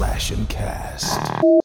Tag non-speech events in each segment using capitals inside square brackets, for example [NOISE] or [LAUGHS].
slash and cast.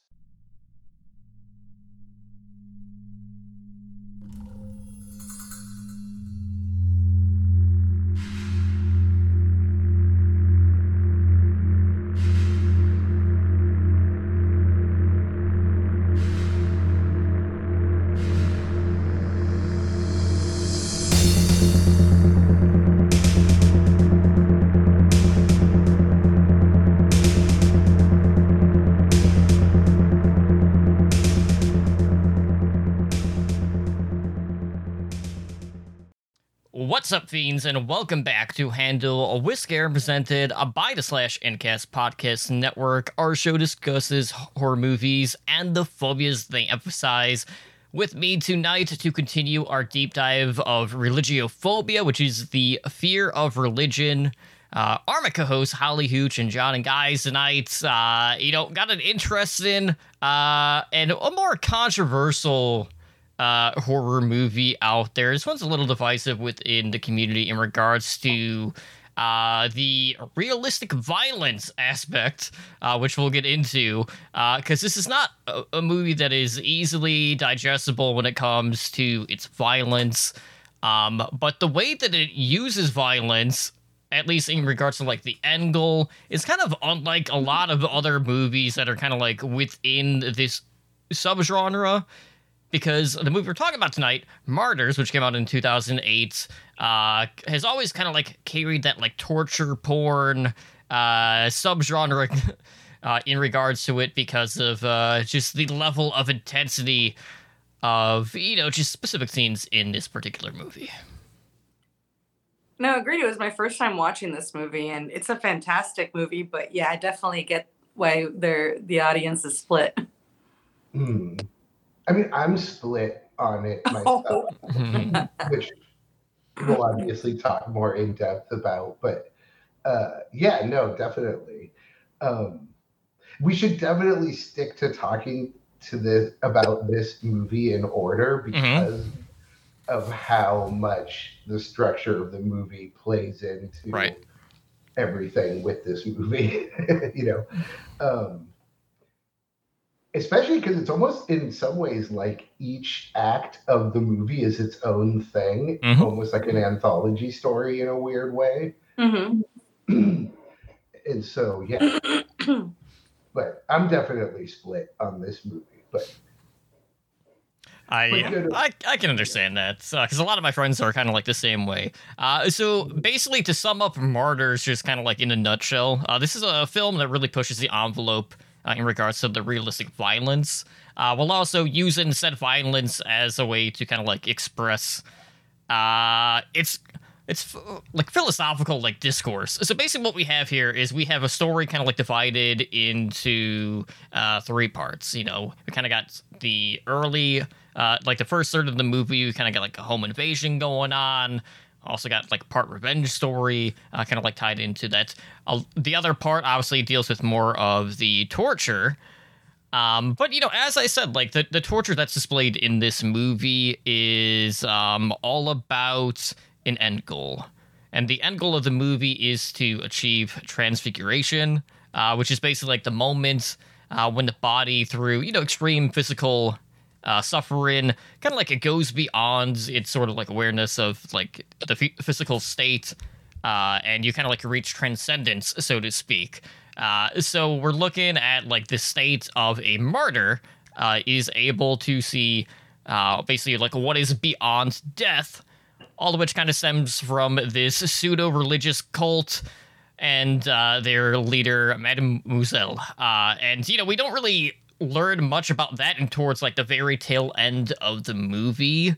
Up, fiends, and welcome back to Handle With Scare, presented by the Slash Endcast Podcast Network. Our show discusses horror movies and the phobias they emphasize. With me tonight to continue our deep dive of religiophobia, which is the fear of religion. Uh, are my co-hosts Holly Hooch and John and guys tonight. Uh, you know, got an interesting uh, and a more controversial uh, horror movie out there. This one's a little divisive within the community in regards to uh, the realistic violence aspect, uh, which we'll get into, because this is not a, a movie that is easily digestible when it comes to its violence. Um, but the way that it uses violence, at least in regards to like the end goal, is kind of unlike a lot of other movies that are kind of like within this subgenre because the movie we're talking about tonight, Martyrs, which came out in 2008, uh, has always kind of like carried that like torture porn uh, subgenre [LAUGHS] uh, in regards to it because of uh, just the level of intensity of you know just specific scenes in this particular movie. No, agreed. It was my first time watching this movie, and it's a fantastic movie. But yeah, I definitely get why they're the audience is split. Hmm. I mean, I'm split on it [LAUGHS] myself, Oh. [LAUGHS] which we'll obviously talk more in depth about. But uh, yeah, no, definitely. Um, we should definitely stick to talking to this about this movie in order because of how much the structure of the movie plays into Right. everything with this movie. [LAUGHS] you know. Um, especially because it's almost in some ways like each act of the movie is its own thing, Mhm. almost like an anthology story in a weird way. hmm and so, yeah, [CLEARS THROAT] but I'm definitely split on this movie. But I, I I can understand that because a lot of my friends are kind of like the same way. Uh, so basically, to sum up Martyrs, just kind of like in a nutshell, uh, this is a film that really pushes the envelope uh, in regards to the realistic violence, uh, while also using said violence as a way to kind of like express uh, it's it's f- like philosophical like discourse. So basically, what we have here is we have a story kind of like divided into uh, three parts. You know, we kind of got the early, uh, like the first third of the movie. We kind of got like a home invasion going on. Also got like part revenge story, uh, kind of like tied into that. Uh, the other part obviously deals with more of the torture. Um, but you know, as I said, like the, the torture that's displayed in this movie is um, all about an end goal. And the end goal of the movie is to achieve transfiguration, uh, which is basically like the moment uh, when the body, through you know extreme physical uh, suffering, kind of like it goes beyond its sort of like awareness of like the f- physical state, uh, and you kind of like reach transcendence, so to speak. Uh, so we're looking at like the state of a martyr uh, is able to see uh, basically like what is beyond death, all of which kind of stems from this pseudo religious cult and uh, their leader, Mademoiselle. Uh, and, you know, we don't really learn much about that and towards like the very tail end of the movie.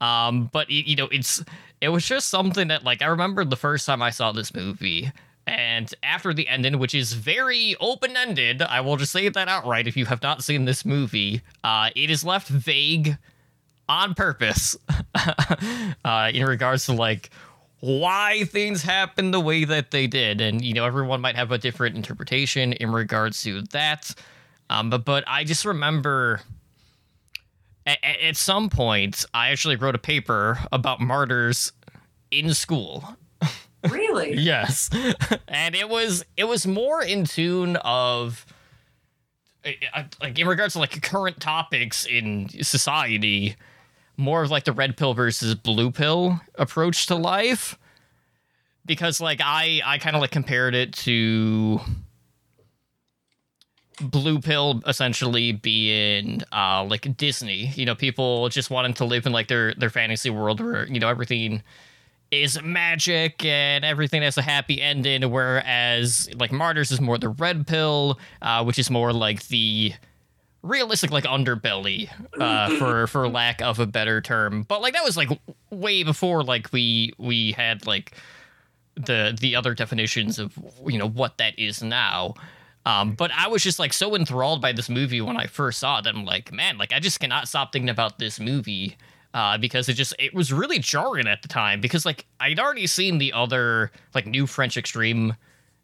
Um, but, you know, it's it was just something that, like, I remember the first time I saw this movie. And after the ending, which is very open ended, I will just say that outright if you have not seen this movie, uh, it is left vague on purpose [LAUGHS] uh, in regards to like why things happened the way that they did and you know everyone might have a different interpretation in regards to that um, but but i just remember at, at some point i actually wrote a paper about martyrs in school Really? [LAUGHS] yes and it was it was more in tune of like in regards to like current topics in society, more of like the red pill versus blue pill approach to life. Because like I I kind of like compared it to blue pill essentially being uh like Disney. You know, people just wanting to live in like their their fantasy world where you know everything is magic and everything has a happy ending, whereas like Martyrs is more the red pill, uh, which is more like the realistic like underbelly uh, for [CLEARS THROAT] for lack of a better term. But like that was like way before like we we had like the the other definitions of you know what that is now. Um, but I was just like so enthralled by this movie when I first saw it that I'm like, man, like I just cannot stop thinking about this movie uh, because it just it was really jarring at the time because like I'd already seen the other like new French extreme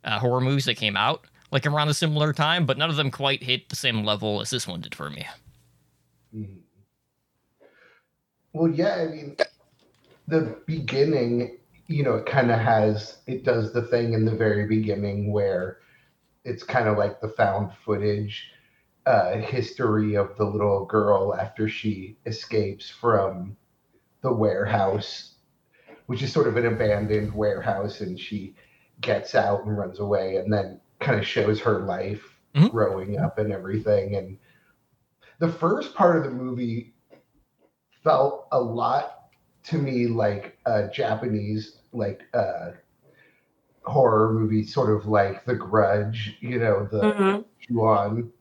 uh, horror movies that came out like around a similar time, but none of them quite hit the same level as this one did for me. Mhm. Well, yeah, I mean, the beginning, you know, it kind of has, it does the thing in the very beginning where it's kind of like the found footage uh, history of the little girl after she escapes from the warehouse, which is sort of an abandoned warehouse, and she gets out and runs away, and then kind of shows her life Mhm. growing up and everything. And the first part of the movie felt a lot to me like a Japanese like uh horror movie, sort of like The Grudge, you know, the Mhm. Ju-On,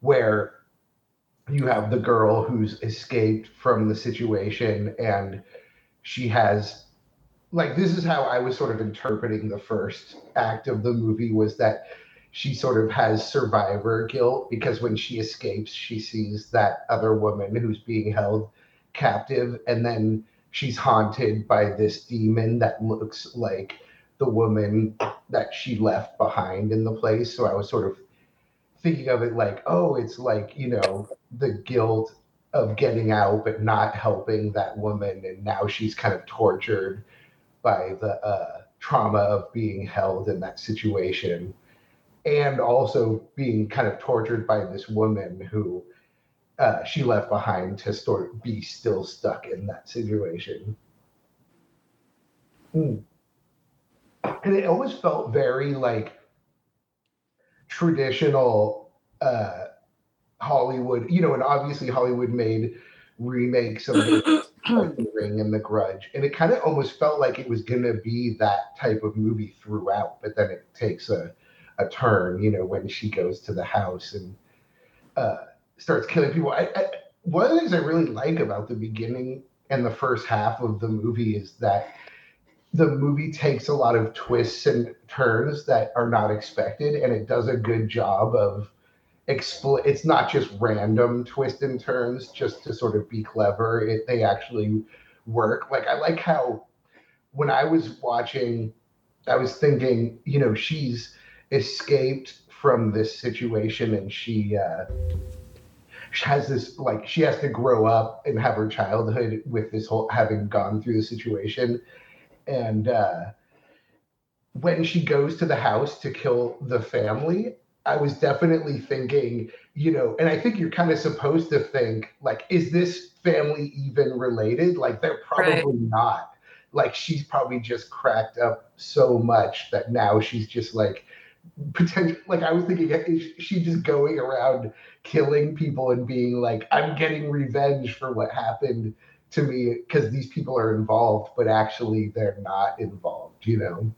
where you have the girl who's escaped from the situation and she has like this is how I was sort of interpreting the first act of the movie was that she sort of has survivor guilt because when she escapes she sees that other woman who's being held captive and then she's haunted by this demon that looks like the woman that she left behind in the place so I was sort of thinking of it like, oh, it's like, you know, the guilt of getting out but not helping that woman. And now she's kind of tortured by the uh, trauma of being held in that situation. And also being kind of tortured by this woman who uh, she left behind to sort of be still stuck in that situation. Hmm. And it always felt very like traditional uh, Hollywood, you know, and obviously Hollywood made remakes of the [COUGHS] The Ring and The Grudge, and it kind of almost felt like it was going to be that type of movie throughout, but then it takes a, a turn, you know, when she goes to the house and uh, starts killing people. I, I, one of the things I really like about the beginning and the first half of the movie is that the movie takes a lot of twists and turns that are not expected, and it does a good job of expl- It's not just random twists and turns just to sort of be clever. It, they actually work. Like I like how when I was watching, I was thinking, you know, she's escaped from this situation, and she. Uh, she has this like she has to grow up and have her childhood with this whole having gone through the situation and uh, when she goes to the house to kill the family i was definitely thinking you know and i think you're kind of supposed to think like is this family even related like they're probably Right. not like she's probably just cracked up so much that now she's just like potential like i was thinking is she just going around killing people and being like i'm getting revenge for what happened to me because these people are involved, but actually they're not involved, you know?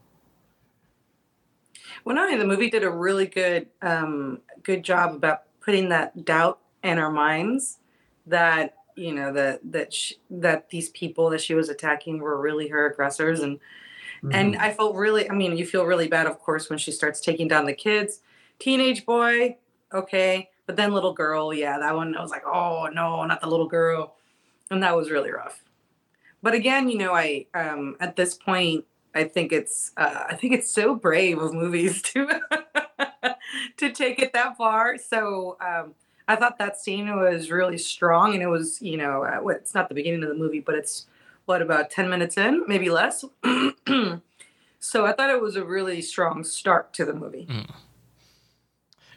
Well, not only the movie did a really good um, good job about putting that doubt in our minds that you know that that sh- that these people that she was attacking were really her aggressors. And and I felt really I mean you feel really bad of course when she starts taking down the kids. Teenage boy okay. But then little girl yeah that one I was like oh no not the little girl and that was really rough but again you know I um at this point I think it's uh, I think it's so brave of movies [LAUGHS] to to take it that far. So um, I thought that scene was really strong, and it was you know uh, it's not the beginning of the movie, but it's what about ten minutes in, maybe less. [CLEARS THROAT] so I thought it was a really strong start to the movie.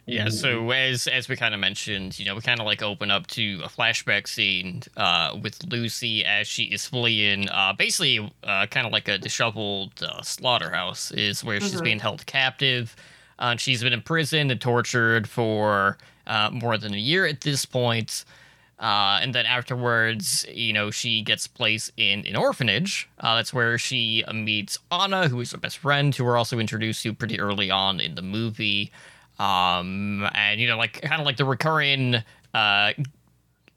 Yeah, so as as we kind of mentioned, you know, we kind of like open up to a flashback scene uh, with Lucy as she is fleeing, uh, basically uh, kind of like a disheveled uh, slaughterhouse is where she's Mhm. being held captive. Uh, she's been imprisoned and tortured for uh, more than a year at this point. Uh, and then afterwards, you know, she gets placed in an orphanage. Uh, that's where she meets Anna, who is her best friend, who we're also introduced to pretty early on in the movie. Um, and you know, like kind of like the recurring, uh,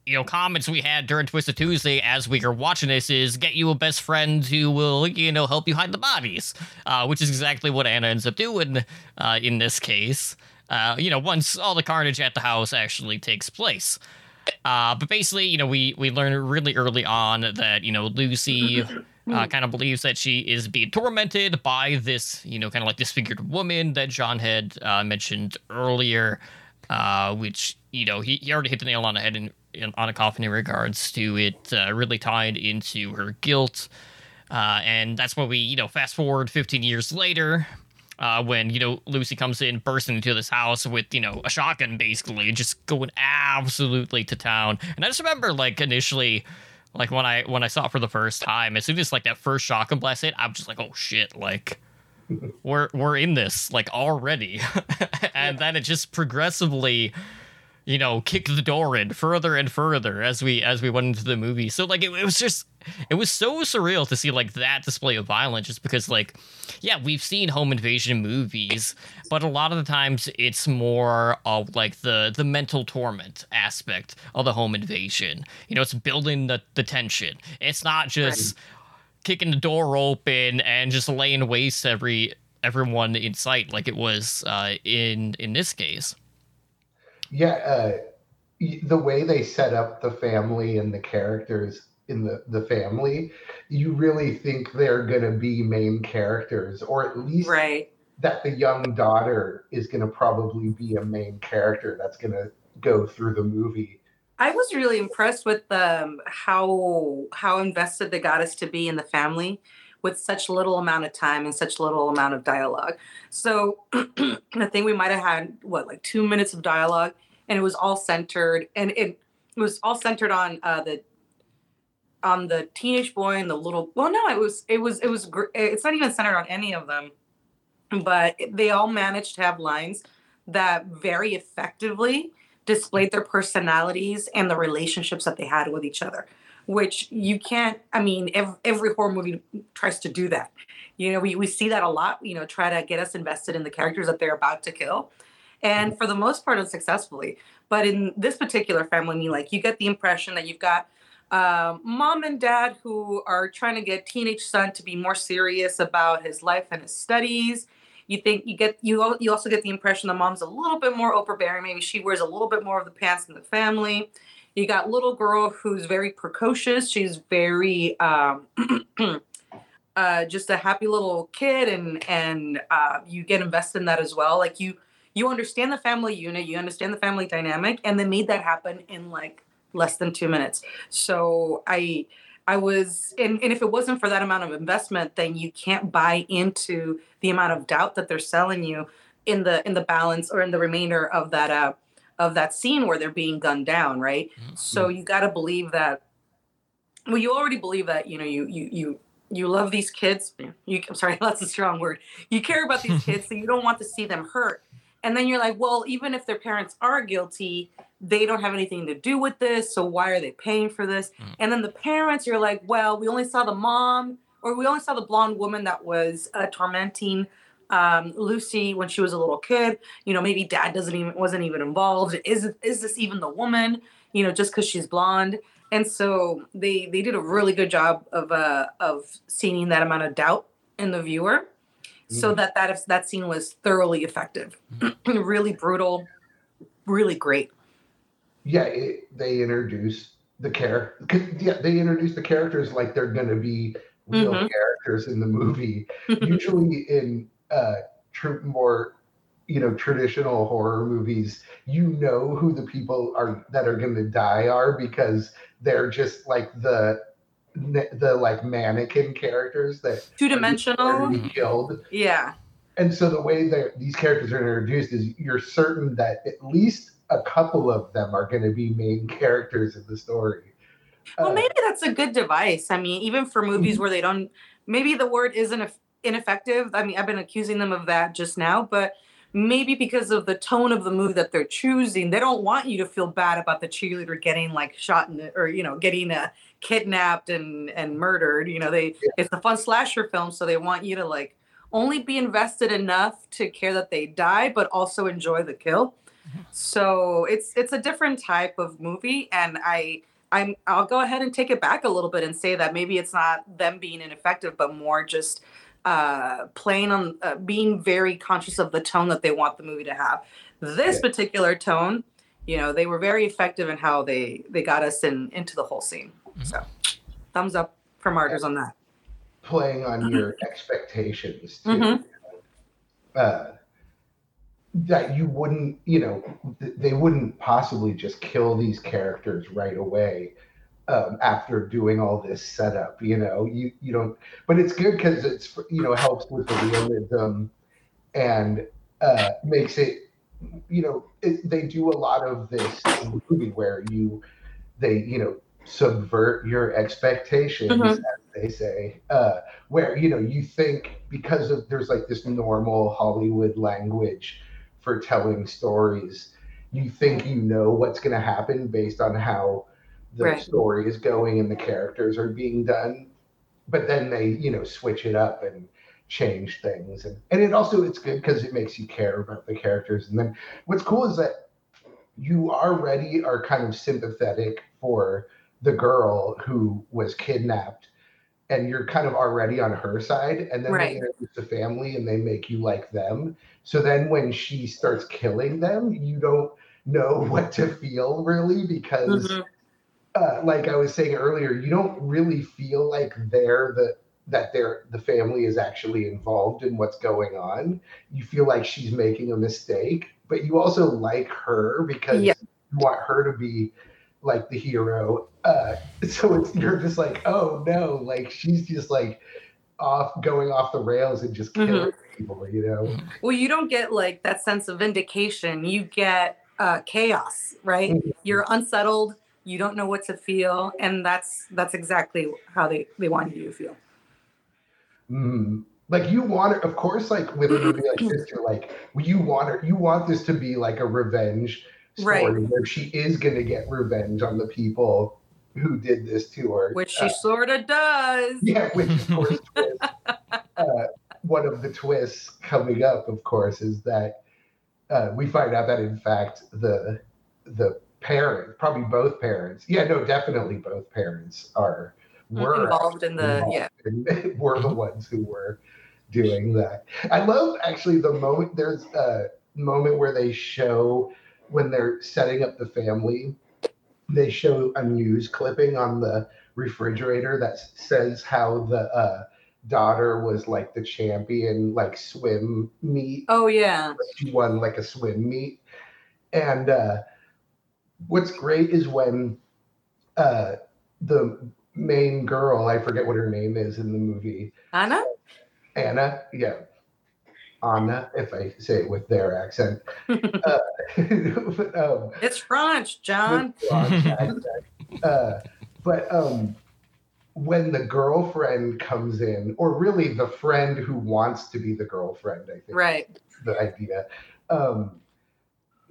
you know, comments we had during Twisted Tuesday as we are watching this is get you a best friend who will, you know, help you hide the bodies, uh, which is exactly what Anna ends up doing uh, in this case. Uh, you know, once all the carnage at the house actually takes place. Uh, but basically, you know, we we learn really early on that you know Lucy [LAUGHS] uh, kind of believes that she is being tormented by this, you know, kind of like disfigured woman that John had uh, mentioned earlier, uh, which you know he, he already hit the nail on the head in, in on a coffin in regards to it uh, really tied into her guilt, uh, and that's when we you know fast forward 15 years later. Uh, when you know Lucy comes in, bursting into this house with you know a shotgun, basically just going absolutely to town. And I just remember like initially, like when I when I saw it for the first time, as soon as like that first shotgun blast hit, I'm just like, oh shit, like [LAUGHS] we're we're in this like already, [LAUGHS] and then it just progressively, you know, kick the door in further and further as we as we went into the movie. So like it, it was just it was so surreal to see like that display of violence, just because like yeah, we've seen home invasion movies, but a lot of the times it's more of like the the mental torment aspect of the home invasion. You know, it's building the, the tension. It's not just kicking the door open and just laying waste every everyone in sight like it was uh, in in this case. Yeah, uh, the way they set up the family and the characters in the, the family, you really think they're going to be main characters, or at least Right. that the young daughter is going to probably be a main character that's going to go through the movie. I was really impressed with um, how how invested they got us to be in the family with such little amount of time and such little amount of dialogue. So [CLEARS THROAT] I think we might have had what like two minutes of dialogue, and it was all centered, and it, was all centered on uh, the on the teenage boy and the little. Well, no, it was it was it was. It's not even centered on any of them, but they all managed to have lines that very effectively displayed their personalities and the relationships that they had with each other which you can't i mean every, every horror movie tries to do that you know we, we see that a lot you know try to get us invested in the characters that they're about to kill and for the most part unsuccessfully but in this particular family I mean, like you get the impression that you've got um, mom and dad who are trying to get teenage son to be more serious about his life and his studies. You think you get you you also get the impression the mom's a little bit more overbearing. Maybe she wears a little bit more of the pants in the family. You got little girl who's very precocious. She's very um [CLEARS THROAT] uh just a happy little kid and and uh you get invested in that as well. Like you you understand the family unit you understand the family dynamic and they made that happen in like less than two minutes so i I was, and, and if it wasn't for that amount of investment, then you can't buy into the amount of doubt that they're selling you in the in the balance or in the remainder of that uh of that scene where they're being gunned down, right? So you got to believe that. Well, you already believe that you know you you you you love these kids. You I'm sorry, [LAUGHS] that's a strong word. You care about these [LAUGHS] kids, so you don't want to see them hurt. And then you're like, well, even if their parents are guilty, they don't have anything to do with this. So why are they paying for this? Mm. And then the parents, you're like, well, we only saw the mom, or we only saw the blonde woman that was uh, tormenting um, Lucy when she was a little kid. You know, maybe dad doesn't even wasn't even involved. Is is this even the woman? You know, just because she's blonde. And so they they did a really good job of uh of seeing that amount of doubt in the viewer, so Mhm. that that that scene was thoroughly effective, [CLEARS THROAT] really brutal, really great. Yeah, it, they introduce the care. 'cause, Yeah, they introduce the characters like they're going to be real Mhm. characters in the movie. [LAUGHS] Usually in uh, tr- more you know traditional horror movies, you know who the people are that are going to die are because they're just like the the like mannequin characters that two dimensional killed. yeah. and so the way that these characters are introduced is you're certain that at least a couple of them are going to be main characters in the story. Well, Uh, maybe that's a good device. I mean, even for movies where they don't, maybe the word isn't ineffective. I mean, I've been accusing them of that just now, but maybe because of the tone of the movie that they're choosing, they don't want you to feel bad about the cheerleader getting like shot in the, or you know getting uh, kidnapped and and murdered. You know, they it's a fun slasher film, so they want you to like only be invested enough to care that they die, but also enjoy the kill. So it's it's a different type of movie, and I I'm I'll go ahead and take it back a little bit and say that maybe it's not them being ineffective, but more just uh, playing on uh, being very conscious of the tone that they want the movie to have. This Yeah. particular tone, you know, they were very effective in how they they got us in into the whole scene. So, thumbs up for Martyrs on that. playing on your expectations too. Mhm. Uh, that you wouldn't, you know, th- they wouldn't possibly just kill these characters right away um, after doing all this setup. You know, you you don't, but it's good because it's you know helps with the realism and uh, makes it, you know, it, they do a lot of this in the movie where you they you know subvert your expectations Mhm. as they say uh, where you know you think because of there's like this normal hollywood language for telling stories you think you know what's going to happen based on how the Right. story is going and the characters are being done but then they you know switch it up and change things and, and it also it's good because it makes you care about the characters and then what's cool is that you already are kind of sympathetic for the girl who was kidnapped and you're kind of already on her side and then Right. they introduce the family and they make you like them so then when she starts killing them you don't know [LAUGHS] what to feel really because Mhm. uh, like I was saying earlier, you don't really feel like they're the that they're the family is actually involved in what's going on. You feel like she's making a mistake, but you also like her because Yeah. you want her to be like the hero. Uh, [LAUGHS] so it's you're just like, oh no, like she's just like off going off the rails and just killing people, you know? Well, you don't get like that sense of vindication. You get uh, chaos, right? Mhm. You're unsettled. You don't know what to feel, and that's that's exactly how they they want you to feel. Mm. Like you want it, of course. Like with a movie like sister like, you want her, you want this to be like a revenge story Right. where she is going to get revenge on the people who did this to her. Which she Uh, sort of does. [LAUGHS] yeah, which of course, [LAUGHS] is, uh, one of the twists coming up, of course, is that uh, we find out that in fact the the parent, probably both parents, yeah, no, definitely both parents are were involved in the involved yeah. and [LAUGHS] were the ones who were doing that. I love actually the moment there's a moment where they show when they're setting up the family, they show a news clipping on the refrigerator that says how the uh, daughter was like the champion, like swim meet Oh yeah. she won like a swim meet. And uh, what's great is when uh, the main girl, I forget what her name is in the movie, Anna? Anna, yeah, Anna, if I say it with their accent. [LAUGHS] uh, [LAUGHS] but, um, It's French, John. with [LAUGHS] uh, but um, when the girlfriend comes in, or really the friend who wants to be the girlfriend, I think Right. the idea. Um,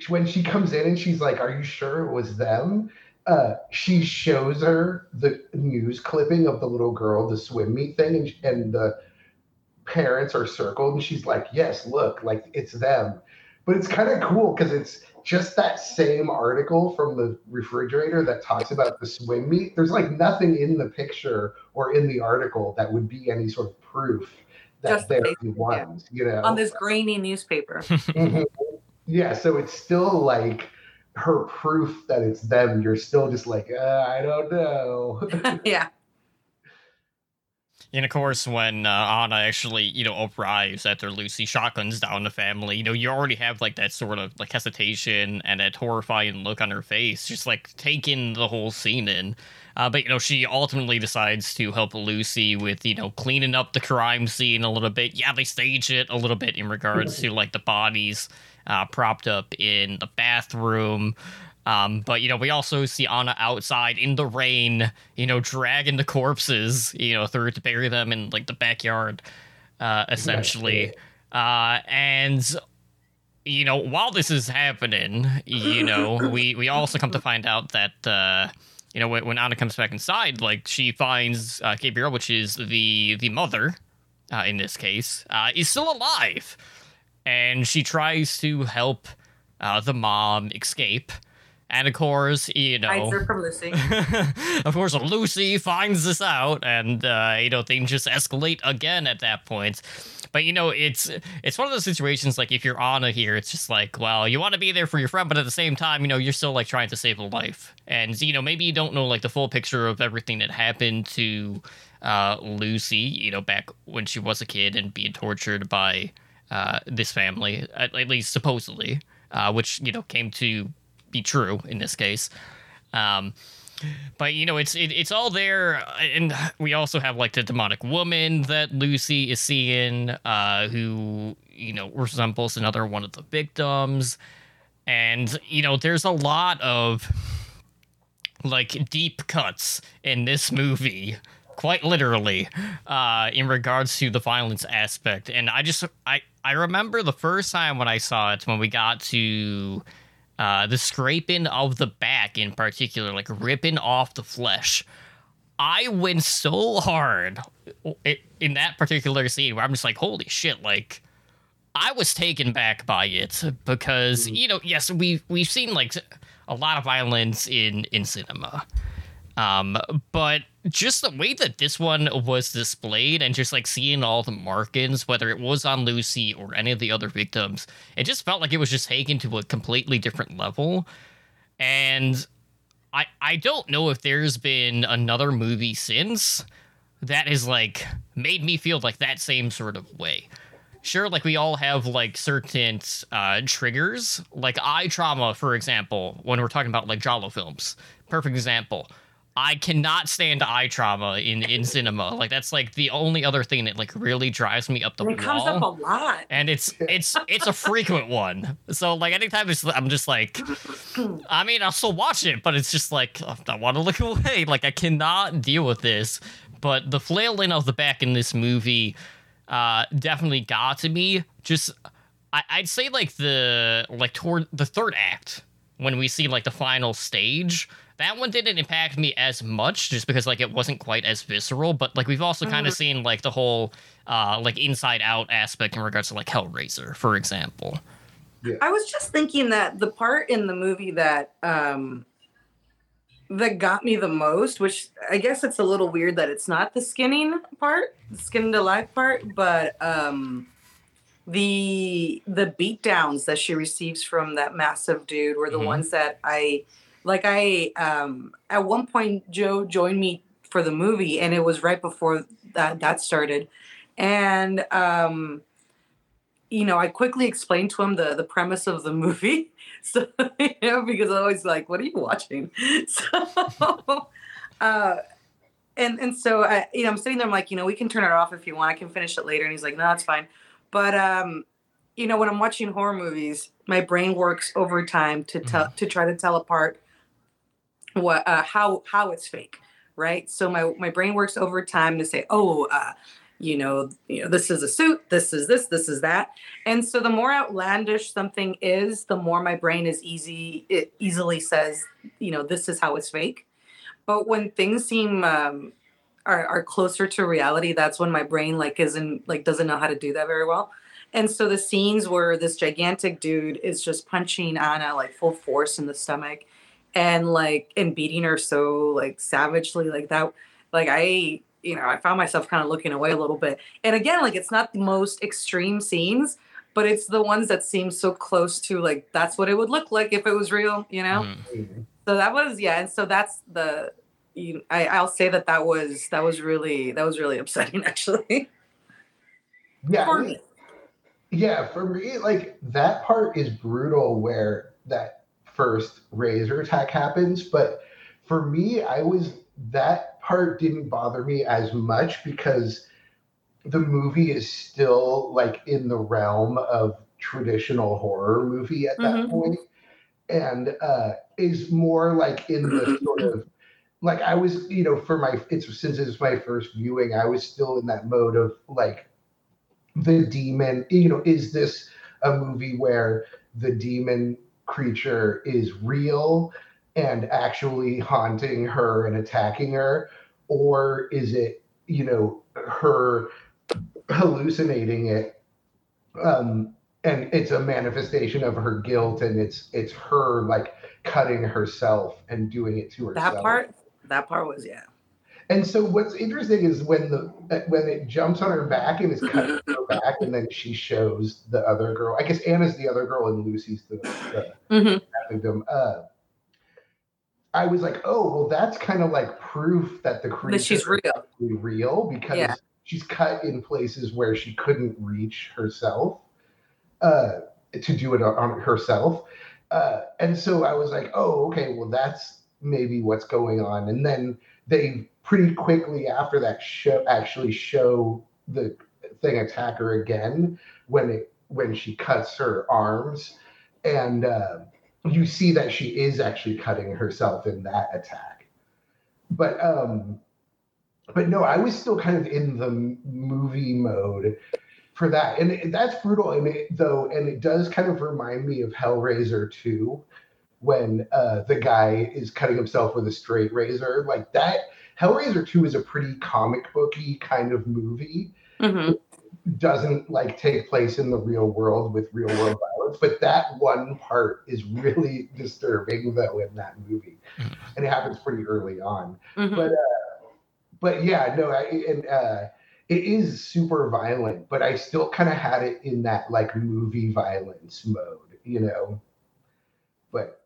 when she comes in and she's like, "Are you sure it was them?" Uh, she shows her the news clipping of the little girl, the swim meet thing, and, and the parents are circled, and she's like, "Yes, look, like it's them." But it's kind of cool because it's just that same article from the refrigerator that talks about the swim meet. There's like nothing in the picture or in the article that would be any sort of proof that Just they're the- the ones, you know. On this grainy newspaper. [LAUGHS] Mhm. Yeah, so it's still like her proof that it's them. You're still just like, uh, I don't know. [LAUGHS] yeah. And of course, when uh, Anna actually, you know, arrives after Lucy shotguns down the family, you know, you already have like that sort of like hesitation and that horrifying look on her face, just like taking the whole scene in. Uh, but you know, she ultimately decides to help Lucy with you know cleaning up the crime scene a little bit. Yeah, they stage it a little bit in regards to like the bodies uh, propped up in the bathroom. Um, but you know, we also see Anna outside in the rain, you know, dragging the corpses, you know, through to bury them in like the backyard, uh, essentially. Uh, and you know, while this is happening, you know, we we also come to find out that uh, you know, when, when Anna comes back inside, like she finds uh, Gabrielle, which is the the mother, uh, in this case, uh, is still alive, and she tries to help uh, the mom escape. And of course, you know, Hides her from Lucy. [LAUGHS] of course, Lucy finds this out, and uh, you know things just escalate again at that point. But you know, it's it's one of those situations like if you're Anna here, it's just like, well, you want to be there for your friend, but at the same time, you know, you're still like trying to save a life, and you know, maybe you don't know like the full picture of everything that happened to uh, Lucy, you know, back when she was a kid and being tortured by uh, this family, at, at least supposedly, uh, which you know came to be true in this case. Um, but you know, it's it, it's all there, and we also have like the demonic woman that Lucy is seeing, uh, who you know resembles another one of the victims, and you know, there's a lot of like deep cuts in this movie quite literally uh in regards to the violence aspect. And i just i i remember the first time when i saw it when we got to uh, the scraping of the back in particular, like ripping off the flesh. I went so hard in that particular scene where I'm just like, holy shit, like I was taken back by it because mm-hmm. you know, yes, we we've seen like a lot of violence in in cinema, um, but just the way that this one was displayed and just like seeing all the markings, whether it was on Lucy or any of the other victims, it just felt like it was just taken to a completely different level. And I I don't know if there's been another movie since that has like made me feel like that same sort of way. Sure, like we all have like certain uh, triggers, like eye trauma, for example, when we're talking about like Giallo films. Perfect example I cannot stand eye trauma in in cinema. Like that's like the only other thing that like really drives me up the it wall. It comes up a lot, and it's it's it's a frequent one. So like anytime it's, I'm just like, I mean, I'll still watch it, but it's just like I want to look away. Like I cannot deal with this. But the flailing of the back in this movie uh, definitely got to me. Just I, I'd say like the like toward the third act when we see like the final stage that one didn't impact me as much just because like it wasn't quite as visceral but like we've also kind of mm-hmm. seen like the whole uh like inside out aspect in regards to like hellraiser for example yeah. i was just thinking that the part in the movie that um that got me the most which i guess it's a little weird that it's not the skinning part the skin to life part but um the the beat downs that she receives from that massive dude were the mm-hmm. ones that i like I um at one point Joe joined me for the movie and it was right before that that started. And um you know, I quickly explained to him the the premise of the movie. [LAUGHS] So you know, because I was like, "What are you watching?" [LAUGHS] So, uh, and and so I, you know, I'm sitting there. I'm like, you know, we can turn it off if you want. I can finish it later. And he's like, "No, that's fine." But um, you know, when I'm watching horror movies, my brain works overtime to tell mm-hmm. to try to tell apart what uh, how how it's fake, right? So my my brain works overtime to say, oh, uh, you know, you know, this is a suit, this is this, this is that, and so the more outlandish something is, the more my brain is easy. It easily says, you know, this is how it's fake. But when things seem um, are, are closer to reality, that's when my brain like isn't like doesn't know how to do that very well. And so the scenes where this gigantic dude is just punching Anna like full force in the stomach and like and beating her so like savagely like that like i you know i found myself kind of looking away a little bit and again like it's not the most extreme scenes but it's the ones that seem so close to like that's what it would look like if it was real you know mm-hmm. so that was yeah and so that's the you, I, I'll say that that was that was really that was really [LAUGHS] upsetting actually. Yeah, For me. yeah. For me, like that part is brutal where that first razor attack happens. But for me, I was that part didn't bother me as much because the movie is still like in the realm of traditional horror movie at that Mhm. point, and uh, is more like in the [CLEARS THROAT] sort of like I was, you know, for my it's since it's my first viewing, I was still in that mode of like the demon, you know, is this a movie where the demon creature is real and actually haunting her and attacking her? Or is it, you know, her hallucinating it? Um, and it's a manifestation of her guilt and it's it's her like cutting herself and doing it to herself. That part, that part was yeah. And so what's interesting is when the when it jumps on her back and is cutting [LAUGHS] her back, and then she shows the other girl. I guess Anna's the other girl, and Lucy's the, the hmm victim. Uh, I was like, oh, well, that's kind of like proof that the creature That she's real. is real because Yeah. she's cut in places where she couldn't reach herself uh, to do it on herself. Uh, and so I was like, oh, okay, well, that's maybe what's going on. And then they pretty quickly after that show actually show the thing attack her again when it when she cuts her arms. And uh, you see that she is actually cutting herself in that attack. But um but no i was still kind of in the movie mode for that. And that's brutal. And it, though and it does kind of remind me of hellraiser 2 when uh, the guy is cutting himself with a straight razor like that hellraiser 2 is a pretty comic booky kind of movie. Hmm doesn't like take place in the real world with real world violence but that one part is really [LAUGHS] disturbing though in that movie. Mhm. and it happens pretty early on. Hmm but uh but yeah no I, and uh it is super violent but i still kind of had it in that like movie violence mode you know? But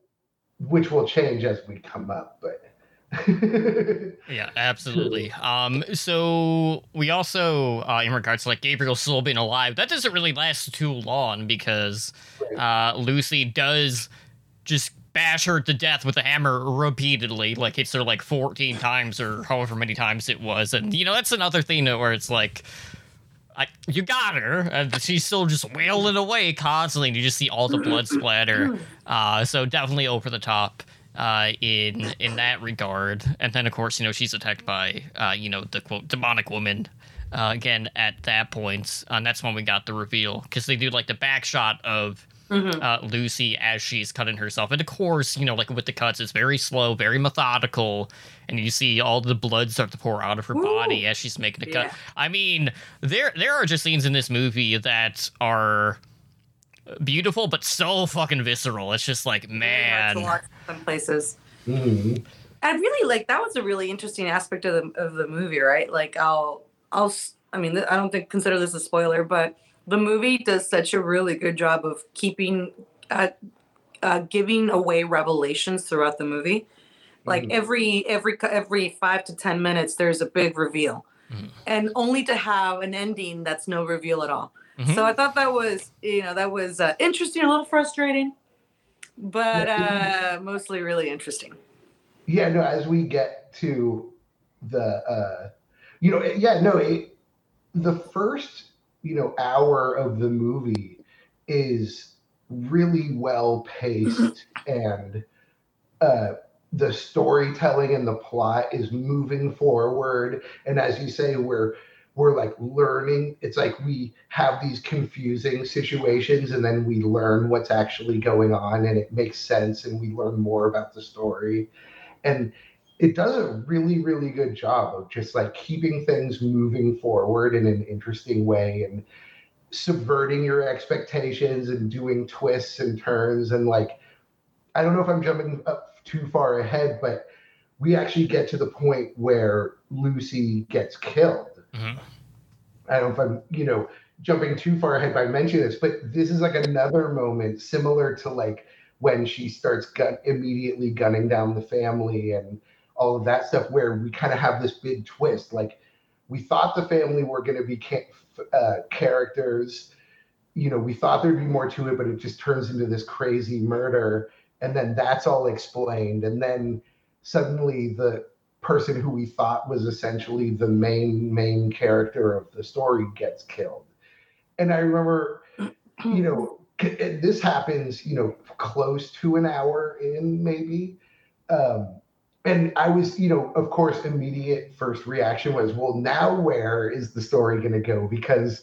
which will change as we come up but [LAUGHS] Yeah, absolutely. Um, so we also, uh, in regards to like Gabrielle still being alive, that doesn't really last too long because uh, Lucy does just bash her to death with a hammer repeatedly, like hits her like 14 times or however many times it was, and you know that's another thing where it's like. I, you got her, and she's still just wailing away constantly. And you just see all the blood splatter. Uh, so definitely over the top uh, in in that regard. And then of course, you know, she's attacked by uh, you know the quote demonic woman. Uh, again, at that point, uh, and that's when we got the reveal because they do like the back shot of hmm uh, Lucy as she's cutting herself. And of course, you know, like with the cuts, it's very slow, very methodical, and you see all the blood start to pour out of her Ooh. body as she's making a cut. Yeah. I mean, there there are just scenes in this movie that are beautiful, but so fucking visceral. It's just like, man, Some places. Mhm. I really like that was a really interesting aspect of the of the movie, right? Like I'll I'll I mean I don't think consider this a spoiler, but the movie does such a really good job of keeping uh, uh giving away revelations throughout the movie. Like Mhm. every every every 5 to 10 minutes there's a big reveal. Mhm. And only to have an ending that's no reveal at all. Mhm. So I thought that was, you know, that was uh, interesting, a little frustrating, but uh, mostly really interesting. yeah no as we get to the uh you know yeah no it, the first you know hour of the movie is really well paced [LAUGHS] and uh the storytelling and the plot is moving forward. And as you say we're we're like learning. It's like we have these confusing situations and then we learn what's actually going on and it makes sense and we learn more about the story. And it does a really really good job of just like keeping things moving forward in an interesting way and subverting your expectations and doing twists and turns and like i don't know if i'm jumping up too far ahead but we actually get to the point where lucy gets killed Mhm. i don't know if i'm you know jumping too far ahead by mentioning this but this is like another moment similar to like when she starts gun- immediately gunning down the family and all of that stuff where we kind of have this big twist. Like we thought the family were going to be ca- uh, characters. You know, we thought there'd be more to it, but it just turns into this crazy murder. And then that's all explained. And then suddenly the person who we thought was essentially the main main character of the story gets killed. And I remember, you know, this happens, you know, close to an hour in maybe. Um, and I was, you know, of course, immediate first reaction was, well, now where is the story going to go? Because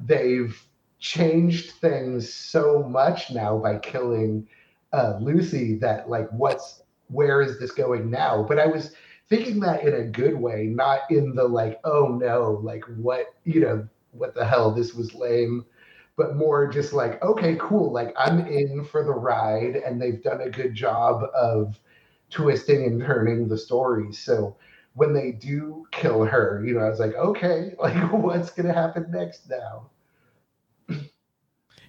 they've changed things so much now by killing uh, Lucy that, like, what's where is this going now? But I was thinking that in a good way, not in the like, oh no, like what, you know, what the hell, this was lame, but more just like, okay, cool, like I'm in for the ride, and they've done a good job of twisting and turning the story. So when they do kill her, you know, I was like, okay, [LAUGHS] like what's gonna happen next now?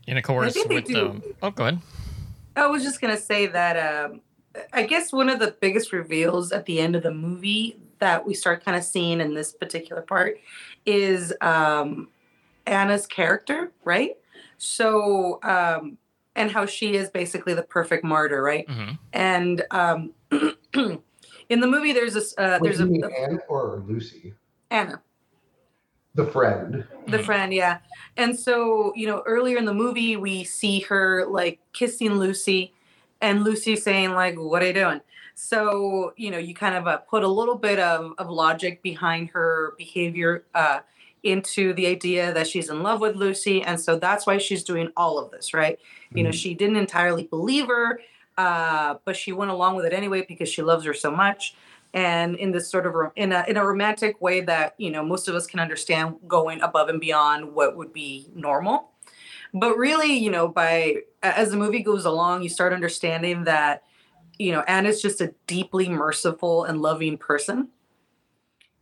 And of course, with the oh, go ahead. I was just gonna say that um, I guess one of the biggest reveals at the end of the movie that we start kind of seeing in this particular part is um, Anna's character, right? So, um, and how she is basically the perfect martyr, right? Mm-hmm. And um, [CLEARS THROAT] in the movie, there's a uh, there's a, a Anna or Lucy. Anna. The friend. The friend, yeah. And so, you know, earlier in the movie, we see her like kissing Lucy and Lucy saying like, "What are you doing?" So you know, you kind of uh, put a little bit of, of logic behind her behavior uh, into the idea that she's in love with Lucy, and so that's why she's doing all of this, right? Mm-hmm. You know, mm-hmm. she didn't entirely believe her, uh, but she went along with it anyway because she loves her so much. And in this sort of in a in a romantic way that you know most of us can understand, going above and beyond what would be normal. But really, you know, by as the movie goes along, you start understanding that, you know, Anna's just a deeply merciful and loving person.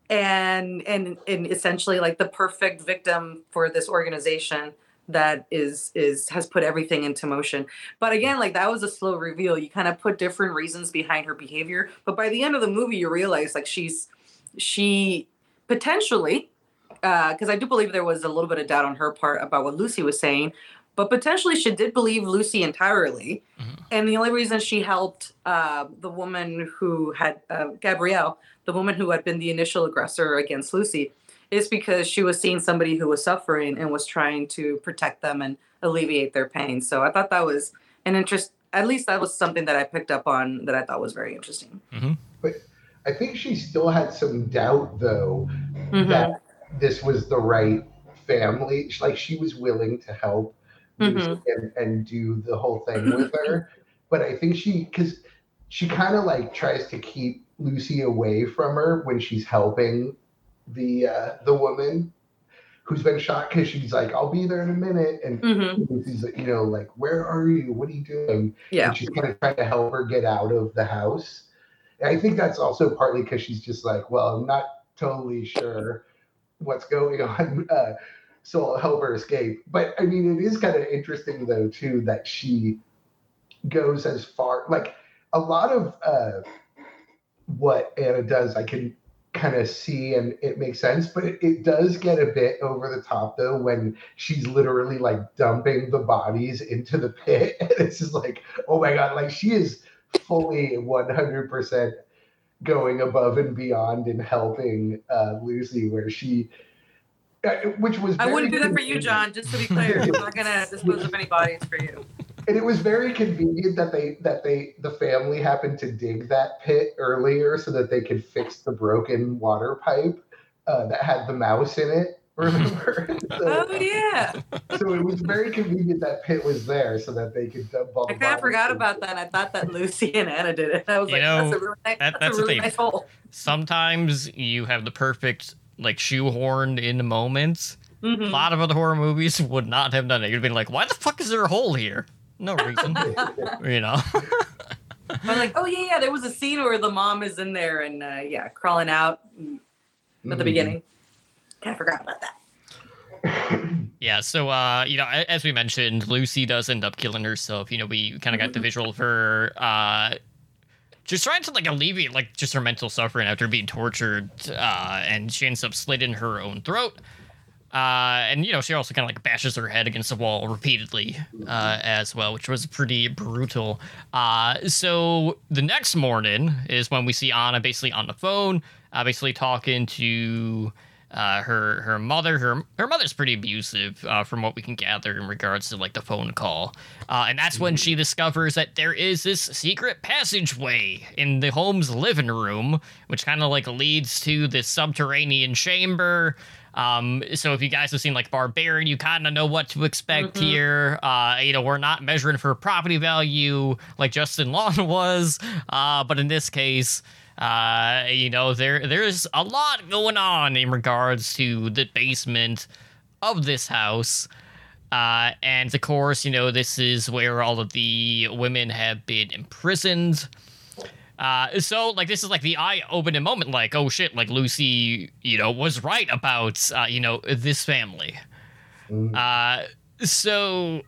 And and and essentially like the perfect victim for this organization that is is has put everything into motion. But again, like that was a slow reveal. You kind of put different reasons behind her behavior, but by the end of the movie, you realize like she's she potentially because uh, I do believe there was a little bit of doubt on her part about what Lucy was saying, but potentially she did believe Lucy entirely. Mm-hmm. And the only reason she helped uh, the woman who had, uh, Gabrielle, the woman who had been the initial aggressor against Lucy, is because she was seeing somebody who was suffering and was trying to protect them and alleviate their pain. So I thought that was an interest. At least that was something that I picked up on that I thought was very interesting. Mm-hmm. But I think she still had some doubt, though, mm-hmm. that this was the right family. Like she was willing to help mm-hmm. and, and do the whole thing with [CLEARS THROAT] her. But I think she, because she kind of like tries to keep Lucy away from her when she's helping the uh, the woman who's been shot because she's like, I'll be there in a minute. And mm-hmm. You know, like, where are you? What are you doing? Yeah. And she's kind of trying to help her get out of the house. And I think that's also partly because she's just like, well, I'm not totally sure what's going [LAUGHS] on. Uh, so I'll help her escape. But I mean, it is kind of interesting though too that she goes as far. Like a lot of uh, what Anna does, I can kind of see and it makes sense but it, it, does get a bit over the top though when she's literally like dumping the bodies into the pit [LAUGHS] and it's just like oh my god like she is fully 100% going above and beyond in helping uh, lucy where she uh, which was I wouldn't do that for you, John. Just to be clear, I'm not gonna [LAUGHS] dispose of any bodies for you. And it was very convenient that they that they the family happened to dig that pit earlier so that they could fix the broken water pipe uh, that had the mouse in it. [LAUGHS] Remember? so, oh yeah. So it was very convenient that pit was there so that they could dump all. I kind of forgot about that. I thought that Lucy and Anna did it. I was you like, know, that's a really, nice, that, that's that's a really nice hole. Sometimes you have the perfect like shoehorned in the moments. Mm-hmm. A lot of other horror movies would not have done it. You'd be like, why the fuck is there a hole here? No reason. you know. [LAUGHS] I'm like, oh yeah, yeah. There was a scene where the mom is in there and uh, yeah, crawling out at mm-hmm. the beginning. Kind of forgot about that. [COUGHS] yeah, so uh, you know, as we mentioned, Lucy does end up killing herself. You know, we kind of got the mm-hmm. visual of her uh, just trying to like alleviate like just her mental suffering after being tortured, uh, and she ends up slitting her own throat. Uh, and you know she also kind of like bashes her head against the wall repeatedly uh, as well, which was pretty brutal. Uh, so the next morning is when we see Anna basically on the phone, uh, basically talking to uh, her her mother. Her her mother's pretty abusive, uh, from what we can gather in regards to like the phone call. Uh, and that's when she discovers that there is this secret passageway in the home's living room, which kind of like leads to this subterranean chamber. Um, so if you guys have seen like Barbarian, you kind of know what to expect Mhm. here. Uh, you know, we're not measuring for property value like Justin [LAUGHS] Long was, uh, but in this case, uh, you know, there there's a lot going on in regards to the basement of this house. Uh, and of course, you know, this is where all of the women have been imprisoned. Uh, so like this is like the eye-opening moment, like oh shit, like Lucy, you know, was right about uh, you know this family. Mm. Uh, so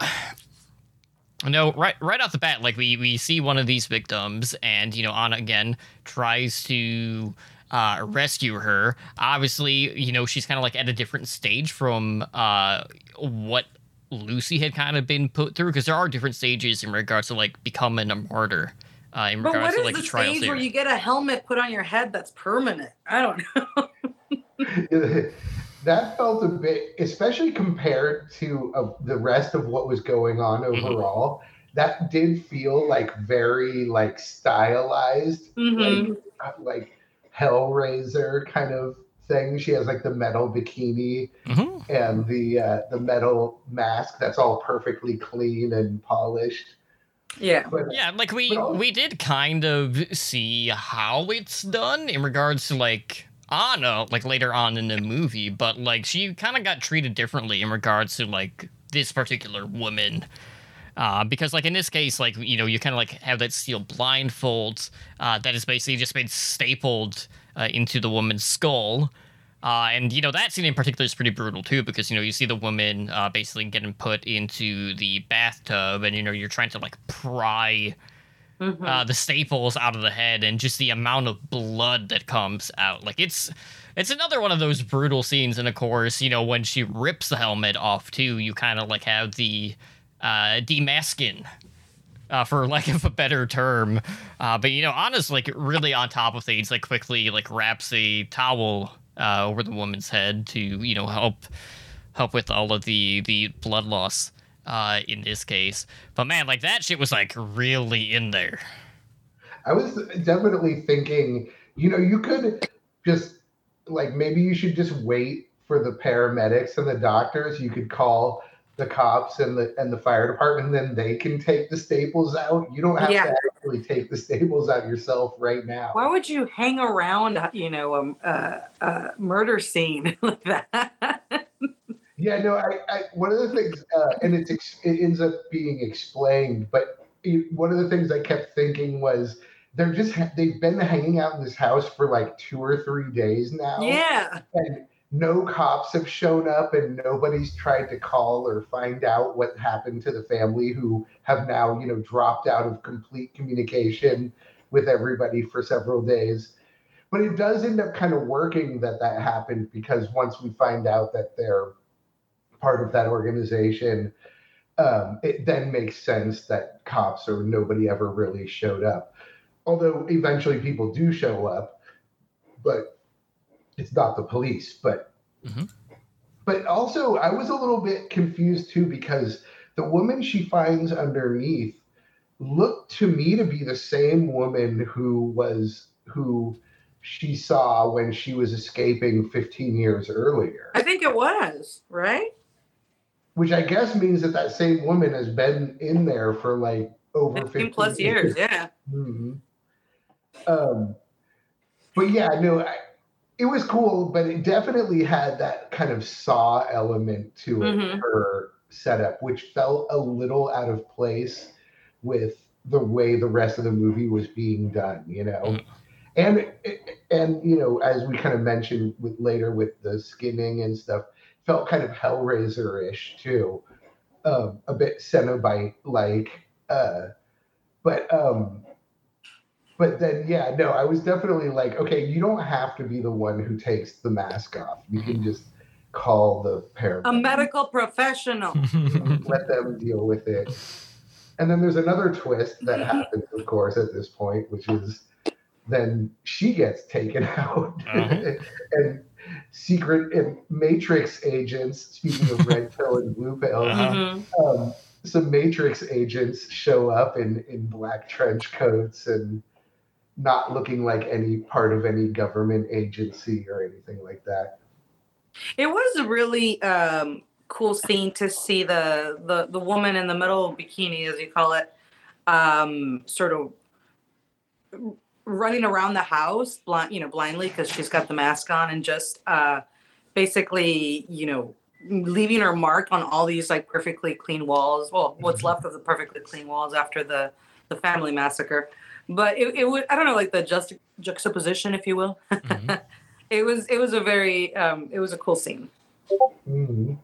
no, right right off the bat, like we we see one of these victims, and you know, Anna again tries to uh, rescue her. Obviously, you know, she's kind of like at a different stage from uh, what Lucy had kind of been put through, because there are different stages in regards to like becoming a martyr. Uh, in But regards what to is like the trials stage where you get a helmet put on your head that's permanent? I don't know. [LAUGHS] that felt a bit, especially compared to uh, the rest of what was going on Mhm. overall. That did feel like very like stylized, Mhm. like uh, like Hellraiser kind of thing. She has like the metal bikini Mhm. and the uh, the metal mask that's all perfectly clean and polished. Yeah. Yeah, like we we did kind of see how it's done in regards to like Anna, like later on in the movie, but like she kind of got treated differently in regards to like this particular woman. Uh, because like in this case, like you know, you kind of like have that steel blindfold uh, that is basically just been stapled uh, into the woman's skull. Uh, and you know that scene in particular is pretty brutal too, because you know you see the woman uh, basically getting put into the bathtub, and you know you're trying to like pry Mhm. uh, the staples out of the head, and just the amount of blood that comes out. Like it's it's another one of those brutal scenes, and of course, you know when she rips the helmet off too, you kind of like have the uh, demasking. Uh, for [LAUGHS] lack of a better term, uh, but you know, honestly, like really on top of things, like quickly like wraps a towel uh, over the woman's head to you know help help with all of the the blood loss uh, in this case. But man, like that shit was like really in there. I was definitely thinking, you know, you could just like maybe you should just wait for the paramedics and the doctors. You could call the cops and the and the fire department, and then they can take the staples out. You don't have Yeah. to actually take the [LAUGHS] staples out yourself right now. Why would you hang around, uh, you know, a, a, a murder scene [LAUGHS] like that? Yeah, no, I, I one of the things, uh, and it's ex- it ends up being explained, but it, one of the things I kept thinking was they're just they've been hanging out in this house for like two or three days now. yeah. and no cops have shown up and nobody's tried to call or find out what happened to the family who have now you know dropped out of complete communication with everybody for several days. But it does end up kind of working that that happened because once we find out that they're part of that organization um, it then makes sense that cops or nobody ever really showed up. Although eventually people do show up but it's not the police but Mhm. but also i was a little bit confused too because the woman she finds underneath looked to me to be the same woman who was who she saw when she was escaping 15 years earlier I think it was, right? which i guess means that that same woman has been in there for like over 15 15 plus years, yeah. Mhm. Um, but yeah, no, I, it was cool, but it definitely had that kind of saw element to it, Mhm. her setup, which felt a little out of place with the way the rest of the movie was being done, you know. Mhm. And and you know, as we kind of mentioned with later with the skinning and stuff, felt kind of Hellraiser-ish too, um, a bit Cenobite like. Uh, but um, but then yeah, no, I was definitely like, okay, you don't have to be the one who takes the mask off. You can just call the paramedic. A medical professional. [LAUGHS] let them deal with it. And then there's another twist that [LAUGHS] happens, of course, at this point, which is then she gets taken [LAUGHS] out. Uh-huh. and secret and Matrix agents, speaking of red pill and blue pill, Uh-huh. Mhm. um, some Matrix agents show up in, in black trench coats and not looking like any part of any government agency or anything like that. It was a really um, cool scene to see the, the the woman in the middle bikini, as you call it, um, sort of running around the house, blind, you know, blindly because she's got the mask on, and just uh, basically, you know, leaving her mark on all these like perfectly clean walls. Well, what's Mhm. left of the perfectly clean walls after the the family massacre. But it, it would I don't know like the just juxtaposition, if you will. Mhm. [LAUGHS] it was it was a very um, it was a cool scene. Mhm.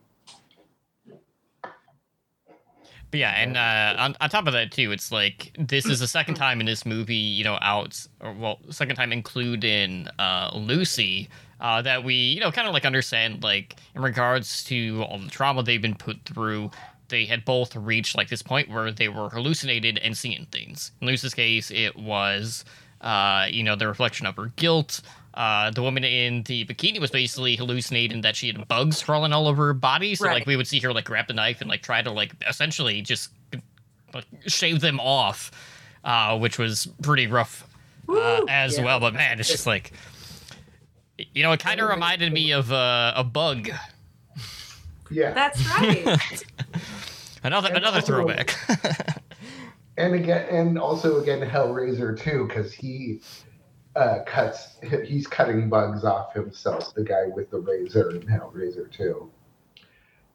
But yeah, and uh, on, on top of that too, it's like this is the second time in this movie, you know, out or well, second time including uh, Lucy, uh, that we you know kind of like understand like in regards to all the trauma they've been put through. They had both reached like this point where they were hallucinated and seeing things. In Lucy's case, it was uh, you know the reflection of her guilt. Uh, the woman in the bikini was basically hallucinating that she had bugs crawling all over her body. So Right. like we would see her like grab the knife and like try to like essentially just like shave them off, uh, which was pretty rough uh, as Yeah. well. But man, it's just like you know, it kind of reminded me of uh, a bug. Yeah. That's right. [LAUGHS] Another And another also- throwback. [LAUGHS] and again and also again hellraiser too because he uh cuts he's cutting bugs off himself the guy with the razor in hellraiser too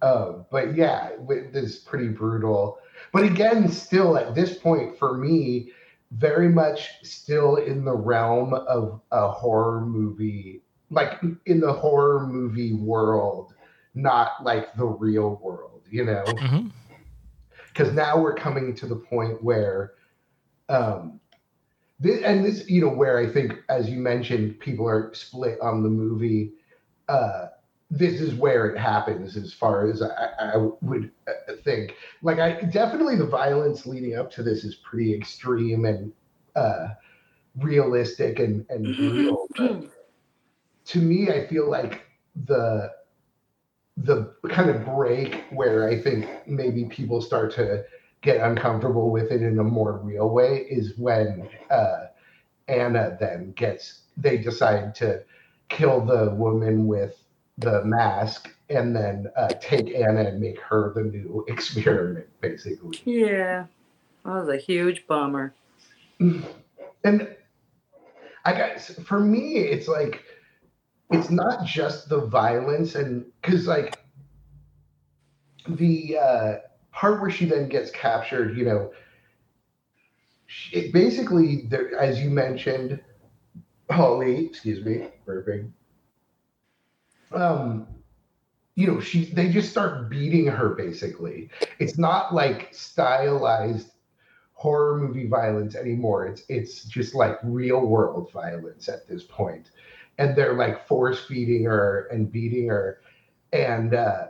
um but yeah this is pretty brutal but again still at this point for me very much still in the realm of a horror movie like in the horror movie world not like the real world you know Mhm. Because now we're coming to the point where um this, and this you know where i think as you mentioned people are split on the movie uh this is where it happens as far as i, I would uh, think. Like i definitely the violence leading up to this is pretty extreme and uh realistic and and real but [CLEARS THROAT] to me i feel like the the kind of break where I think maybe people start to get uncomfortable with it in a more real way is when uh, Anna then gets, they decide to kill the woman with the mask and then uh, take Anna and make her the new [LAUGHS] experiment, basically. yeah. That was a huge bummer. and I guess for me, it's like it's not just the violence and because like the uh, part where she then gets captured, you know, it basically there, as you mentioned, Holly, excuse me, burping. Um, you know, she they just start beating her basically. It's not like stylized horror movie violence anymore. It's it's just like real world violence at this point. And they're like force feeding her and beating her. And uh,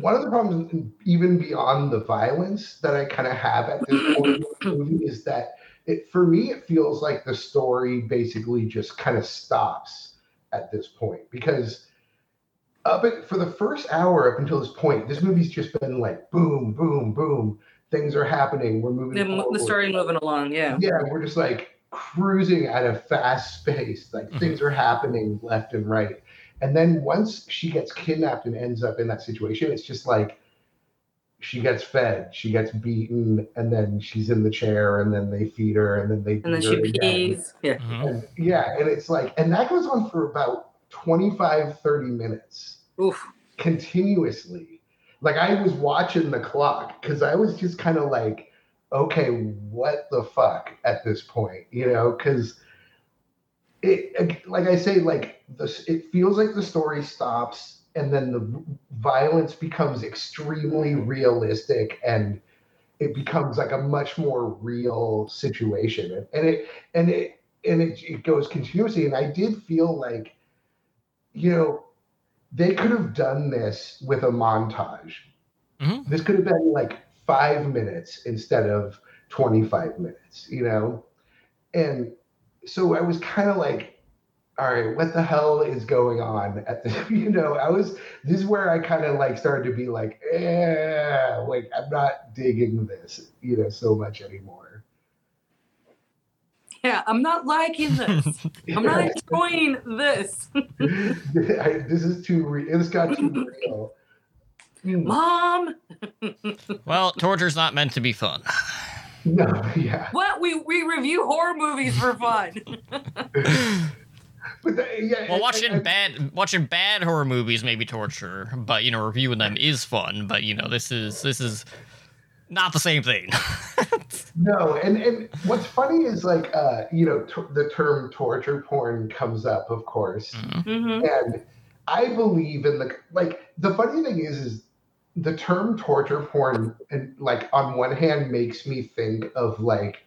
one of the problems, even beyond the violence that I kind of have at this point in the [CLEARS THROAT] movie, is that it for me it feels like the story basically just kind of stops at this point because up at, for the first hour up until this point, this movie's just been like boom, boom, boom. Things are happening. We're moving. The, the story moving along, yeah. Yeah, we're just like cruising at a fast pace. Like Mhm. things are happening left and right. And then once she gets kidnapped and ends up in that situation, it's just like she gets fed, she gets beaten, and then she's in the chair, and then they feed her, and then they And then she again. pees. Yeah. Mhm. And yeah, and it's like, and that goes on for about 25, 30 minutes Oof. continuously. Like I was watching the clock because I was just kind of like, okay, what the fuck at this point, you know? Because it, like I say, like this, it feels like the story stops and then the violence becomes extremely realistic and it becomes like a much more real situation, and it and it and it, it goes continuously. And I did feel like, you know, they could have done this with a montage. Mhm. This could have been like five minutes instead of 25 minutes, you know? And so I was kind of like, all right, what the hell is going on at the, [LAUGHS] you know, I was, this is where I kind of like started to be like, eh, like I'm not digging this, you know, so much anymore. Yeah, I'm not liking [LAUGHS] this. I'm not enjoying this. [LAUGHS] I, this is too real. This got too real. Mom, [LAUGHS] Well, torture's not meant to be fun. [LAUGHS] No, yeah. what? We we review horror movies for fun. [LAUGHS] But the, yeah, Well, watching I- bad watching bad horror movies may be torture, but you know, reviewing them is fun. But you know, this is this is not the same thing. No, and and what's funny is like uh, you know t- the term torture porn comes up, of course, Mhm. hmm and I believe in the like. The funny thing is, is the term torture porn, and like on one hand, makes me think of like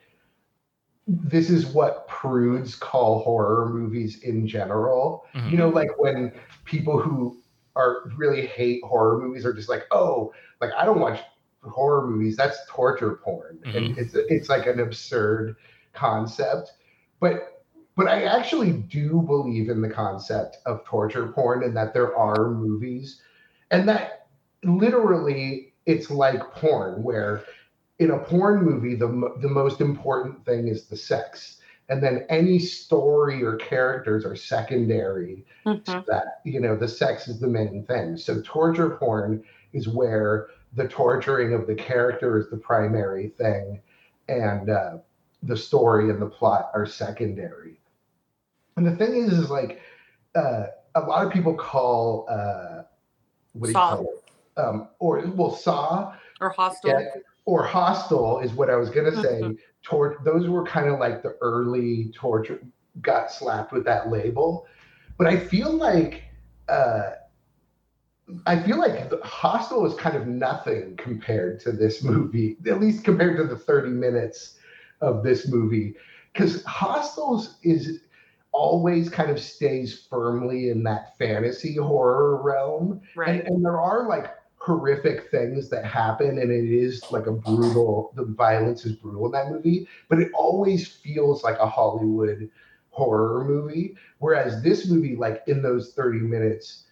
this is what prudes call horror movies in general. Mhm. You know, like when people who are really hate horror movies are just like, oh, like I don't watch horror movies. That's torture porn, and it's it's like an absurd concept. But but I actually do believe in the concept of torture porn and that there are movies, and that literally it's like porn, where in a porn movie the the most important thing is the sex, and then any story or characters are secondary hmm to that. You know the sex is the main thing. So torture porn is where the torturing of the character is the primary thing and uh, the story and the plot are secondary. And the thing is is like uh, a lot of people call uh, what do you call it um, or well saw Or Hostel. yeah, or Hostel is what I was gonna say. Tor- those were kind of like the early torture got slapped with that label, but I feel like uh, I feel like Hostel is kind of nothing compared to this movie, at least compared to the thirty minutes of this movie, because Hostel's is always kind of stays firmly in that fantasy horror realm Right. and, and there are like horrific things that happen and it is like a brutal the violence is brutal in that movie but it always feels like a hollywood horror movie whereas this movie like in those 30 minutes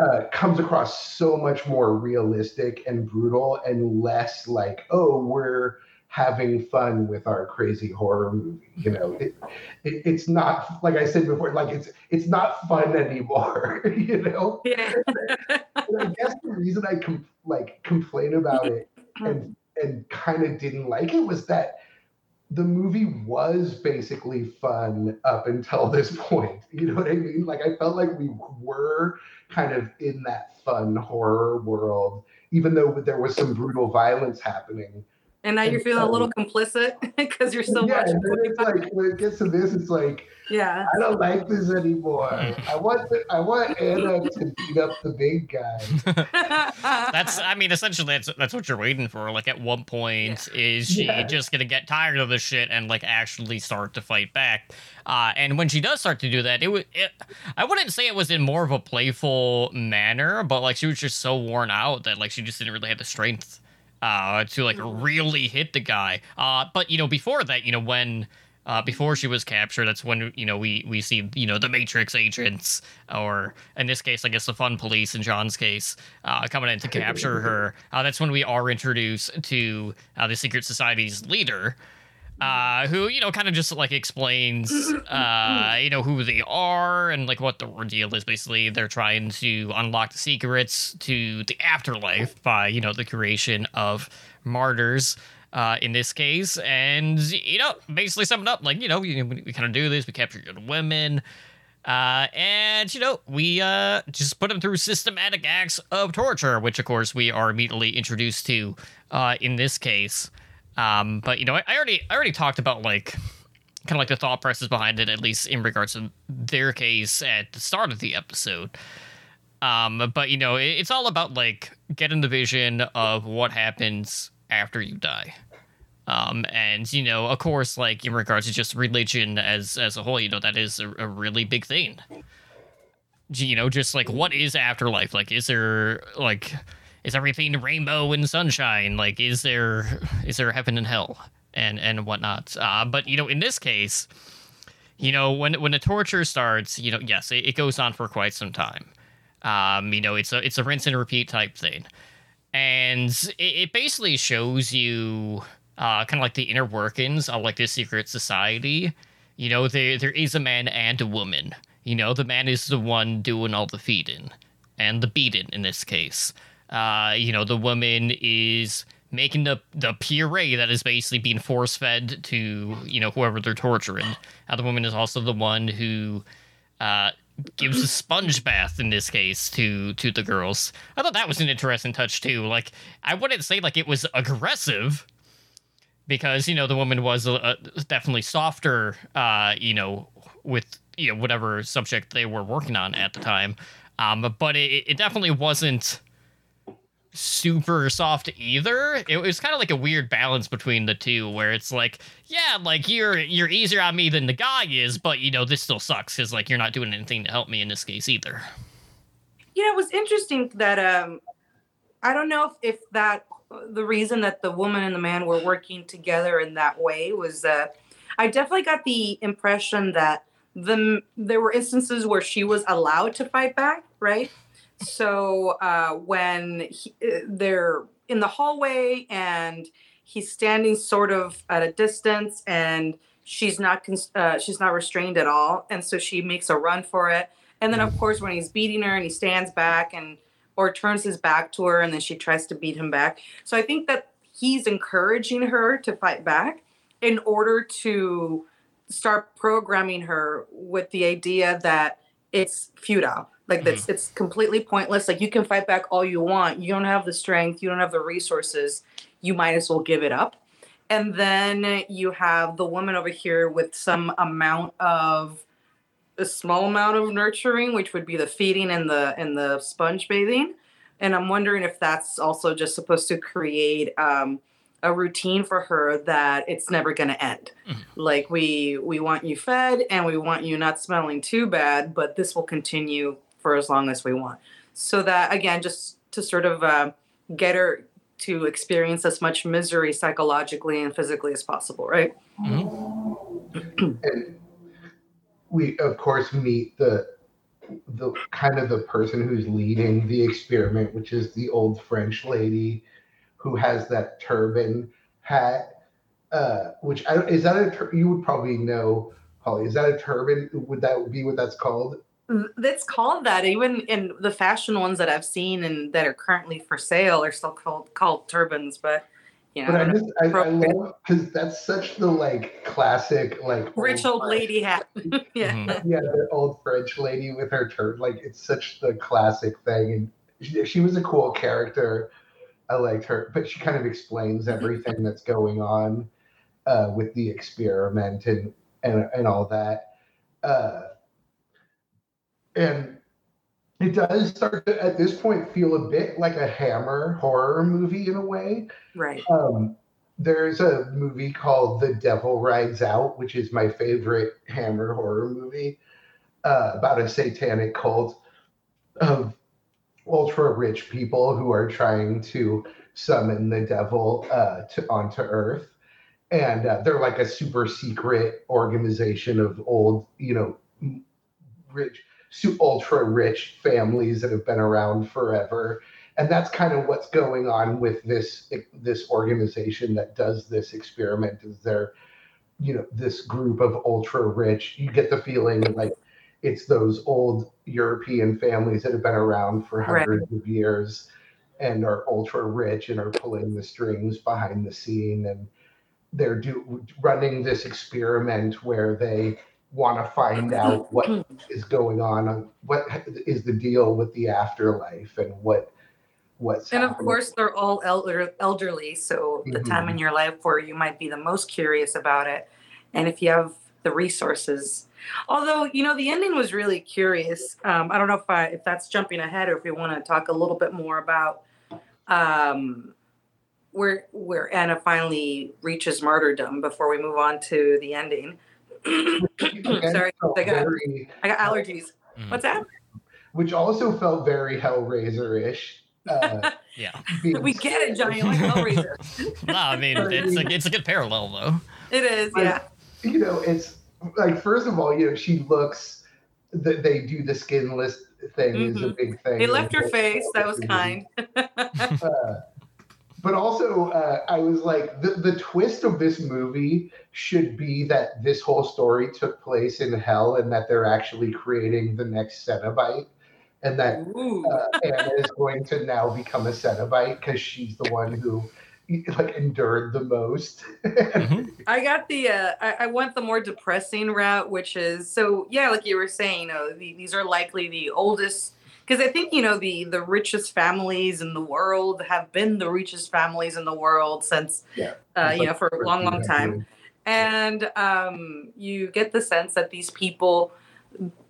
uh, comes across so much more realistic and brutal and less like oh we're having fun with our crazy horror movie you know it, it, it's not like i said before like it's it's not fun anymore [LAUGHS] you know yeah. and I guess the reason I com- like complain about it and and kind of didn't like it was that the movie was basically fun up until this point. [LAUGHS] You know what I mean? Like I felt like we were kind of in that fun horror world, even though there was some brutal violence happening. And now you're feeling a little complicit [LAUGHS] because you're still yeah, watching. and then it's like when it gets to this, it's like Yeah. I don't like this anymore. I want the, I want Anna to beat up the big guy. [LAUGHS] That's [LAUGHS] I mean, essentially that's that's what you're waiting for. Like at one point is she Yeah. just gonna get tired of this shit and like actually start to fight back. Uh, and when she does start to do that, it was it, I wouldn't say it was in more of a playful manner, but like she was just so worn out that like she just didn't really have the strength uh to like really hit the guy. Uh but you know, before that, you know, when uh, before she was captured, that's when you know we we see you know the Matrix agents, or in this case, I guess the Fun Police in John's case, uh, coming in to capture her. Uh, that's when we are introduced to uh, the secret society's leader, uh, who you know kind of just like explains [LAUGHS] uh, you know who they are and like what the ordeal is. Basically, they're trying to unlock the secrets to the afterlife by you know the creation of martyrs uh, in this case. And, you know, basically sum it up like, you know, we, we kind of do this, we capture good women. Uh, and, you know, we uh, just put them through systematic acts of torture, which, of course, we are immediately introduced to uh, in this case. Um, but, you know, I, I already I already talked about, like, kind of like the thought process behind it, at least in regards to their case at the start of the episode. Um, but you know, it, it's all about like getting the vision of what happens after you die. Um, and you know, of course, like in regards to just religion as as a whole, you know, that is a, a really big thing. You know, just like what is afterlife? Like, is there like is everything rainbow and sunshine? Like, is there is there heaven and hell and and whatnot? Uh, but you know, in this case, you know, when when the torture starts, you know, yes, it, it goes on for quite some time. Um, you know, it's a it's a rinse and repeat type thing, and it, it basically shows you uh, kind of like the inner workings of like this secret society. You know, there there is a man and a woman. You know, the man is the one doing all the feeding and the beating in this case. Uh, you know, the woman is making the the puree that is basically being force fed to you know whoever they're torturing. Uh, the woman is also the one who uh, gives a sponge bath in this case to to the girls. I thought that was an interesting touch too. Like I wouldn't say like it was aggressive because you know the woman was uh, definitely softer. Uh, you know with you know whatever subject they were working on at the time. Um, but it, it definitely wasn't super soft either. It was kind of like a weird balance between the two, where it's like, yeah, like you're you're easier on me than the guy is, but you know this still sucks because like you're not doing anything to help me in this case either. Yeah, it was interesting that um, I don't know if, if that the reason that the woman and the man were working together in that way was that I definitely got the impression that the there were instances where she was allowed to fight back, right? So uh, when he, uh, they're in the hallway and he's standing sort of at a distance and she's not uh, she's not restrained at all, and so she makes a run for it. And then of course when he's beating her and he stands back and or turns his back to her and then she tries to beat him back. So I think that he's encouraging her to fight back in order to start programming her with the idea that it's futile like that's mm-hmm. it's completely pointless. Like you can fight back all you want. You don't have the strength, you don't have the resources. You might as well give it up. And then you have the woman over here with some amount of a small amount of nurturing, which would be the feeding and the and the sponge bathing. And I'm wondering if that's also just supposed to create um, a routine for her that it's never going to end. Mm-hmm. Like we we want you fed and we want you not smelling too bad, but this will continue for as long as we want. So that again, just to sort of uh, get her to experience as much misery psychologically and physically as possible, right? Mm-hmm. and we of course meet the the kind of the person who's leading the experiment, which is the old French lady who has that turban hat. Uh, which I, don't, is that a tur- you would probably know, Holly? Is that a turban? Would that be what that's called? That's called that. Even in the fashion ones that I've seen and that are currently for sale are still called called turbans. But you know, but I just I, I love because that's such the like classic like rich old, old lady hat. [LAUGHS] yeah, mm-hmm. [LAUGHS] yeah, the old French lady with her turban. Like it's such the classic thing, and she, she was a cool character. I liked her, but she kind of explains everything that's going on uh, with the experiment and and and all that. Uh, and it does start to, at this point feel a bit like a Hammer horror movie in a way. Right. Um, there's a movie called The Devil Rides Out, which is my favorite Hammer horror movie uh, about a satanic cult of ultra rich people who are trying to summon the devil uh, to onto Earth, and uh, they're like a super secret organization of old, you know, rich ultra rich families that have been around forever. And that's kind of what's going on with this this organization that does this experiment is there you know this group of ultra rich. You get the feeling like it's those old european families that have been around for hundreds right. of years and are ultra rich and are pulling the strings behind the scene and they're do, running this experiment where they want to find out [CLEARS THROAT] what is going on, what is the deal with the afterlife, and what what's. And of course, they're all elder, elderly, so the mm-hmm. time in your life where you might be the most curious about it, and if you have the resources. Although you know the ending was really curious. Um, I don't know if I if that's jumping ahead or if we want to talk a little bit more about um, where where Anna finally reaches martyrdom before we move on to the ending. [COUGHS] Sorry, I got very- I got allergies. Mhm. What's that? which also felt very Hellraiser-ish. Uh, [LAUGHS] Yeah. We get it, Johnny. Like Hellraiser. [LAUGHS] No, I mean it's a, it's a good parallel though. It is, yeah. You know, it's like first of all, you know, she looks that they do the skinless thing is a Mhm. big thing. They left her face. That was [LAUGHS] kind. [LAUGHS] uh, but also, uh, I was like, the, the twist of this movie should be that this whole story took place in hell and that they're actually creating the next Cenobite. And that uh, Anna is going to now become a Cenobite because she's the one who [LAUGHS] like endured the most. Mhm. [LAUGHS] I got the uh, I, I went the more depressing route, which is so yeah, like you were saying, you know, the, these are likely the oldest because I think you know the the richest families in the world have been the richest families in the world since Yeah. uh, It's you know for a long, long time, and um, you get the sense that these people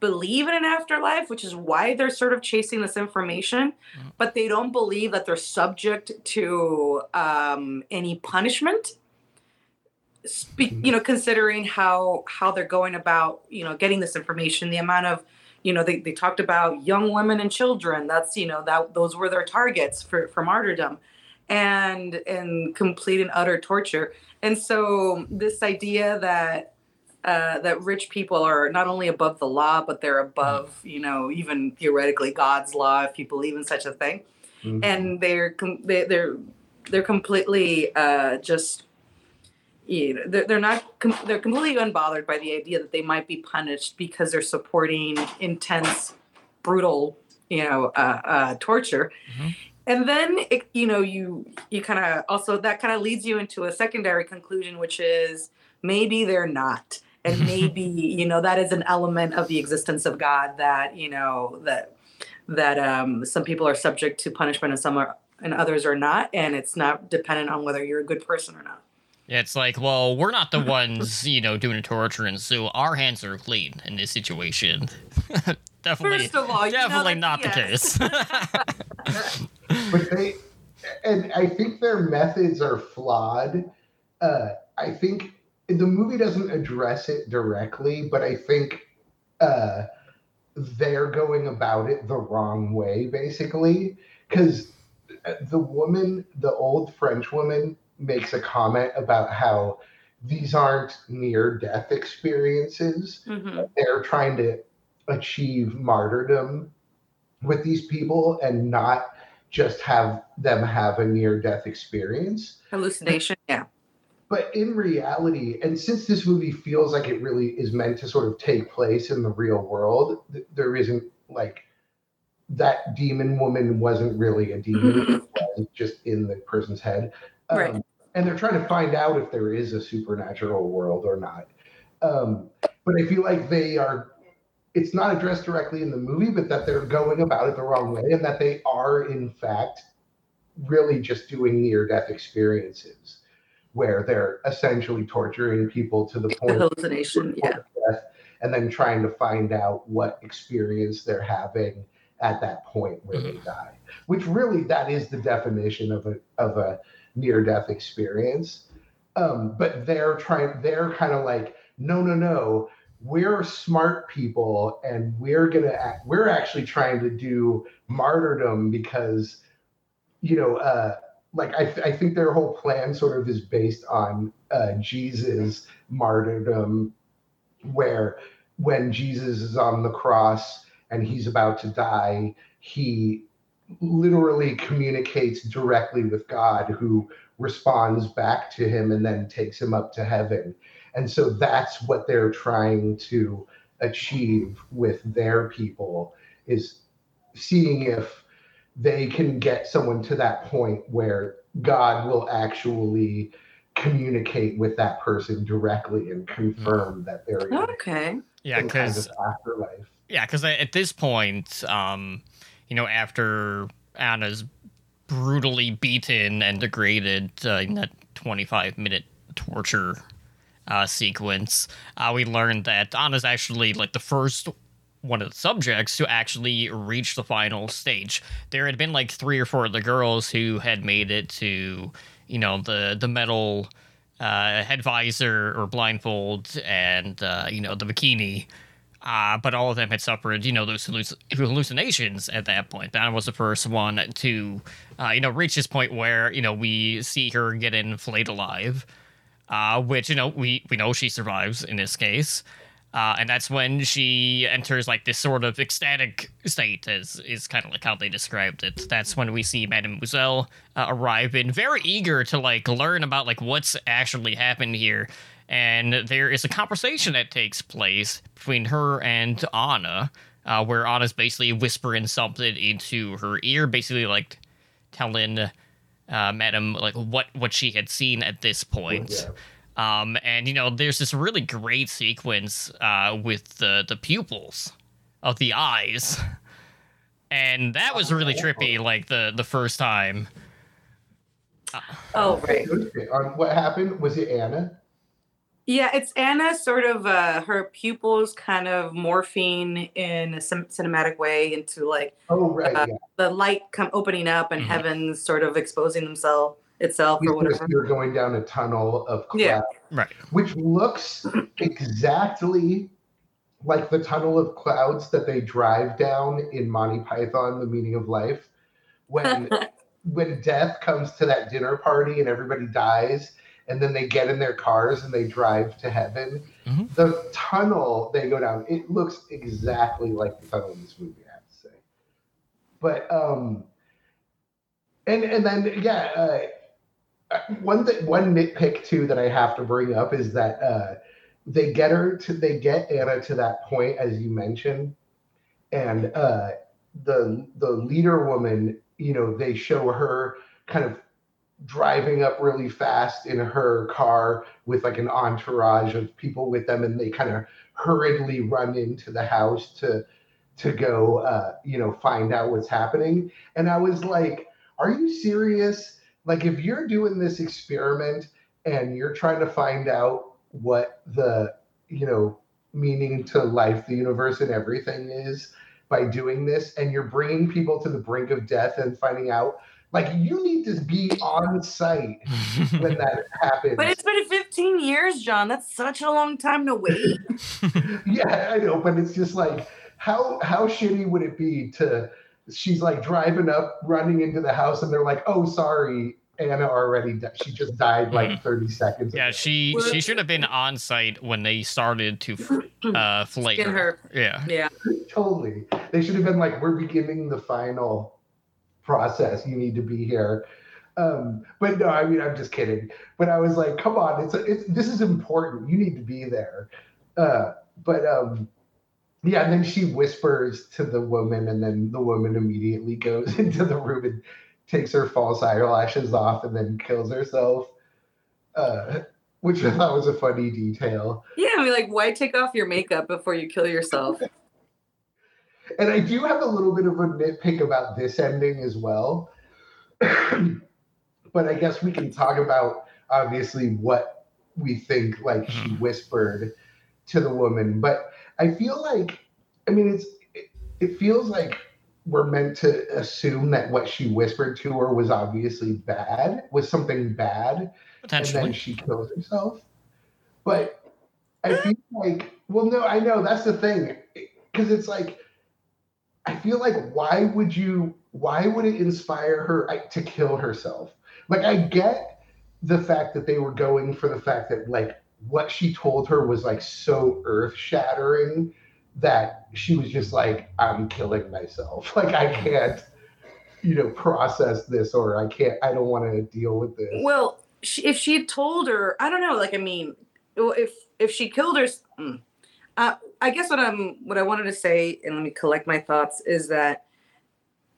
believe in an afterlife, which is why they're sort of chasing this information, Mhm. but they don't believe that they're subject to um, any punishment. Speak, you know, considering how how they're going about, you know, getting this information, the amount of, you know, they, they talked about young women and children. That's you know that those were their targets for for martyrdom, and and complete and utter torture. And so this idea that uh, that rich people are not only above the law, but they're above, you know, even theoretically God's law, if you believe in such a thing. Mhm. And they're com- they, they're they're completely uh, just, you know, they're, they're not com- they're completely unbothered by the idea that they might be punished because they're supporting intense, brutal, you know, uh, uh, torture. Mhm. And then it, you know you you kind of also that kind of leads you into a secondary conclusion, which is maybe they're not and [LAUGHS] maybe you know that is an element of the existence of god that you know that that um some people are subject to punishment and some are and others are not and it's not dependent on whether you're a good person or not it's like, well, we're not the [LAUGHS] ones, you know, doing the torturing, so our hands are clean in this situation. [LAUGHS] definitely, First of all, you know definitely that- not yes. the case. but they and i think their methods are flawed uh i think the movie doesn't address it directly but i think uh they're going about it the wrong way basically because the woman the old french woman makes a comment about how these aren't near death experiences Mhm. they're trying to achieve martyrdom with these people and not just have them have a near death experience. hallucination yeah But in reality, and since this movie feels like it really is meant to sort of take place in the real world, th- there isn't like that demon woman wasn't really a demon, [LAUGHS] just in the person's head. Um, Right. And they're trying to find out if there is a supernatural world or not. Um, but I feel like they are it's not addressed directly in the movie, but that they're going about it the wrong way and that they are, in fact, really just doing near death experiences where they're essentially torturing people to the the point of hallucination yeah death and then trying to find out what experience they're having at that point where they die. Which really that is the definition of a of a near death experience. Um, but they're trying they're kind of like, no, no, no, we're smart people and we're gonna act, we're actually trying to do martyrdom because you know uh like I, th- I think their whole plan sort of is based on uh jesus martyrdom where when jesus is on the cross and he's about to die he literally communicates directly with god who responds back to him and then takes him up to heaven. And so that's what they're trying to achieve with their people is seeing if they can get someone to that point where God will actually communicate with that person directly and confirm that they're in okay yeah, some kind because of afterlife. Yeah, because at this point, um, you know, after Anna's brutally beaten and degraded uh, in that 25 minute torture uh, sequence, uh, we learned that Anna's actually like the first one of the subjects to actually reach the final stage. There had been like three or four of the girls who had made it to, you know the the metal uh, head visor or blindfold and uh, you know the bikini. Uh, but all of them had suffered, you know, those halluc- hallucinations at that point. Donna was the first one to, uh, you know, reach this point where, you know, we see her get inflated alive, uh, which, you know, we, we know she survives in this case. Uh, and that's when she enters like this sort of ecstatic state, as is kind of like how they described it. That's when we see Mademoiselle uh, arrive in, very eager to like learn about like what's actually happened here. And there is a conversation that takes place between her and Anna, uh, where Anna's basically whispering something into her ear, basically like telling uh, Madam like what what she had seen at this point. Yeah. Um, and you know, there's this really great sequence uh, with the the pupils of the eyes, and that was really trippy. Like the the first time. Oh, right. On what happened? Was it Anna? Yeah, it's Anna sort of uh her pupils kind of morphing in a cin- cinematic way into like Oh, right. Uh, yeah. the light come opening up and Mhm. heavens sort of exposing themselves itself or whatever. You're going down a tunnel of cloud, Yeah. Right. which looks exactly like the tunnel of clouds that they drive down in Monty Python: The Meaning of Life, when [LAUGHS] when death comes to that dinner party and everybody dies, and then they get in their cars and they drive to heaven. Mhm. The tunnel they go down, it looks exactly like the tunnel in this movie. I have to say, but um, and and then yeah. Uh, one thing, one nitpick too that I have to bring up is that uh, they get her to they get Anna to that point as you mentioned, and uh, the the leader woman, you know, they show her kind of driving up really fast in her car with like an entourage of people with them, and they kind of hurriedly run into the house to to go, uh, you know, find out what's happening. And I was like, "Are you serious?" Like if you're doing this experiment and you're trying to find out what the you know meaning to life the universe and everything is by doing this and you're bringing people to the brink of death and finding out like you need to be on site when that [LAUGHS] happens But it's been 15 years, John. That's such a long time to wait. [LAUGHS] yeah i know but it's just like how how shitty would it be to she's like driving up running into the house and they're like oh sorry anna already di- she just died like 30 seconds yeah, ago." she she should have been on site when they started to [CLEARS THROAT] uh flay Skin her. Yeah. Yeah. totally. They should have been like, we're beginning the final process. You need to be here. Um, but no, I mean, I'm just kidding. But I was like, come on, it's, it's this is important. You need to be there. Uh, but um, yeah, and then she whispers to the woman, and then the woman immediately goes [LAUGHS] into the room and takes her false eyelashes off, and then kills herself. Uh, which I thought was a funny detail. Yeah, I mean, like, why take off your makeup before you kill yourself? And I do have a little bit of a nitpick about this ending as well. [CLEARS THROAT] but I guess we can talk about obviously what we think like she Mhm. whispered to the woman. But I feel like I mean it's it, it feels like we're meant to assume that what she whispered to her was obviously bad, was something bad, and Potentially. then she kills herself. But I feel like, well, no, I know that's the thing, because it's like, I feel like, why would you? Why would it inspire her to kill herself? Like, I get the fact that they were going for the fact that like what she told her was like so earth shattering that she was just like, I'm killing myself. [LAUGHS] Like, I can't, you know, process this, or I can't. I don't want to deal with this. Well, she, if she had told her, I don't know. Like, I mean, if if she killed her, mm, uh, I guess what I'm what I wanted to say, and let me collect my thoughts, is that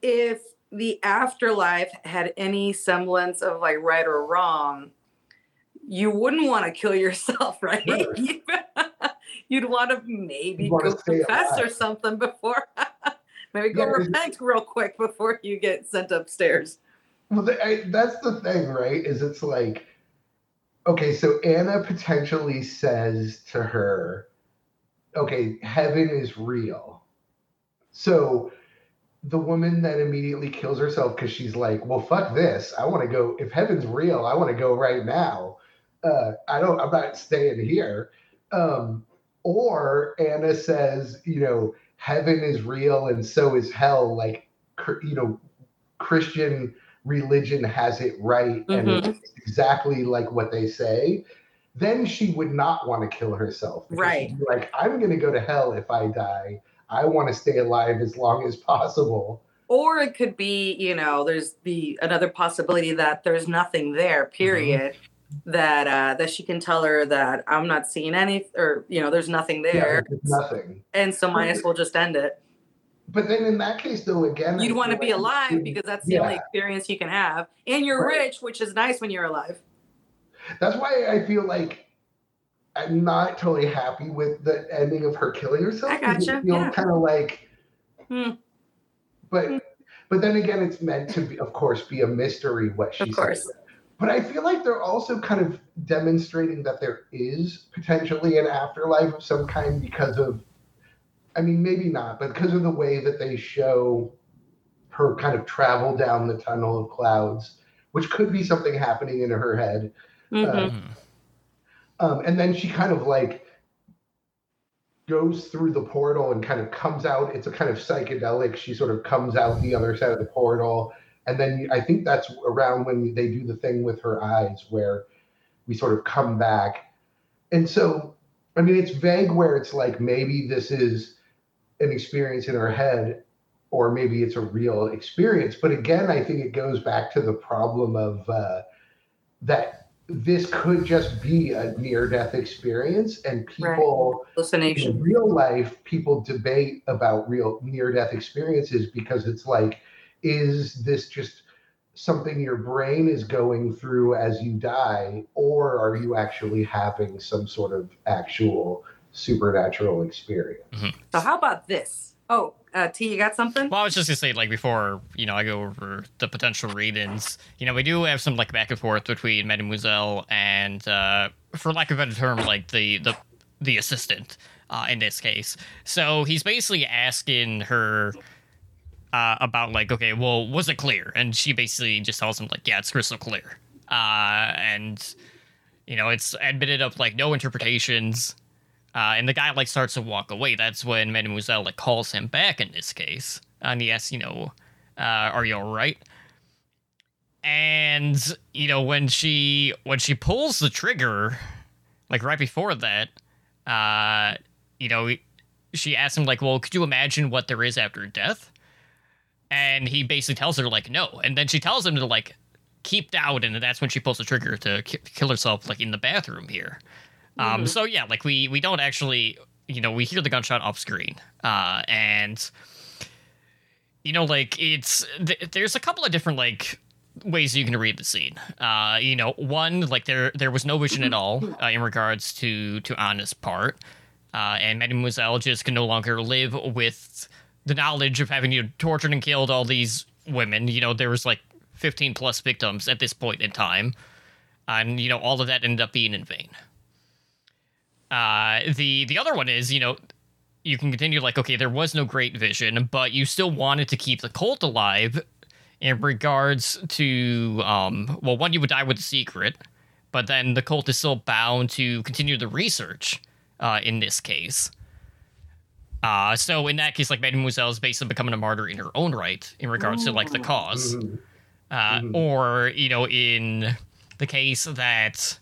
if the afterlife had any semblance of like right or wrong, you wouldn't want to kill yourself, [LAUGHS] right? [LAUGHS] You'd want to maybe wanna go stay confess or something before. [LAUGHS] maybe go Yeah, repent real quick before you get sent upstairs. Well, the, I, that's the thing, right? Is it's like, okay, so Anna potentially says to her, okay, heaven is real. So the woman that immediately kills herself because she's like, well, fuck this. I want to go. If heaven's real, I want to go right now. Uh, I don't. I'm not staying here. Um, or Anna says, you know, heaven is real and so is hell. Like, you know, Christian religion has it right mm-hmm. and exactly like what they say. Then she would not want to kill herself. Right. Like, I'm going to go to hell if I die. I want to stay alive as long as possible. Or it could be, you know, there's the another possibility that there's nothing there, mm-hmm. period. Mm-hmm that uh, that she can tell her that I'm not seeing any or you know there's nothing there. Yeah, nothing. And so might as well just end it. But then in that case though again you'd want to be alive because that's the yeah. only experience you can have. And you're right. rich, which is nice when you're alive. That's why I feel like I'm not totally happy with the ending of her killing herself. I gotcha. It feels yeah. kind of like hmm. but hmm. but then again it's meant to be of course be a mystery what she of course. Said but I feel like they're also kind of demonstrating that there is potentially an afterlife of some kind because of, I mean, maybe not, but because of the way that they show her kind of travel down the tunnel of clouds, which could be something happening in her head. Mm-hmm. Uh, um, and then she kind of like goes through the portal and kind of comes out. It's a kind of psychedelic. She sort of comes out the other side of the portal and then I think that's around when they do the thing with her eyes where we sort of come back. And so, I mean, it's vague where it's like maybe this is an experience in her head or maybe it's a real experience. But again, I think it goes back to the problem of uh, that this could just be a near death experience and people right. in real life people debate about real near death experiences because it's like is this just something your brain is going through as you die, or are you actually having some sort of actual supernatural experience? Mm-hmm. So, how about this? Oh, uh, T, you got something? Well, I was just gonna say, like before, you know, I go over the potential read-ins. You know, we do have some like back and forth between Mademoiselle and, uh, for lack of a better term, like the the the assistant uh, in this case. So he's basically asking her uh, about like, okay, well, was it clear? And she basically just tells him like, yeah, it's crystal clear. Uh, and you know, it's admitted of like no interpretations. Uh, and the guy like starts to walk away. That's when Mademoiselle like calls him back in this case, and he asks, you know, uh, "Are you all right?" And you know, when she when she pulls the trigger, like right before that, uh, you know, she asks him like, "Well, could you imagine what there is after death?" And he basically tells her like no, and then she tells him to like keep down, and that's when she pulls the trigger to k- kill herself like in the bathroom here. Um, mm-hmm. Um, so yeah, like we we don't actually, you know, we hear the gunshot off screen, uh, and you know, like it's th- there's a couple of different like ways you can read the scene. Uh, you know, one like there there was no vision at all uh, in regards to to Anna's part, uh, and Mademoiselle just can no longer live with the knowledge of having you know, tortured and killed all these women. You know, there was like 15 plus victims at this point in time, and you know all of that ended up being in vain. Uh, the the other one is you know you can continue like okay there was no great vision, but you still wanted to keep the cult alive in regards to um well one you would die with the secret, but then the cult is still bound to continue the research. Uh, in this case. Uh, so in that case, like Mademoiselle is basically becoming a martyr in her own right in regards to like the cause. Mm-hmm. Uh, Mm-hmm. Or, you know, in the case that,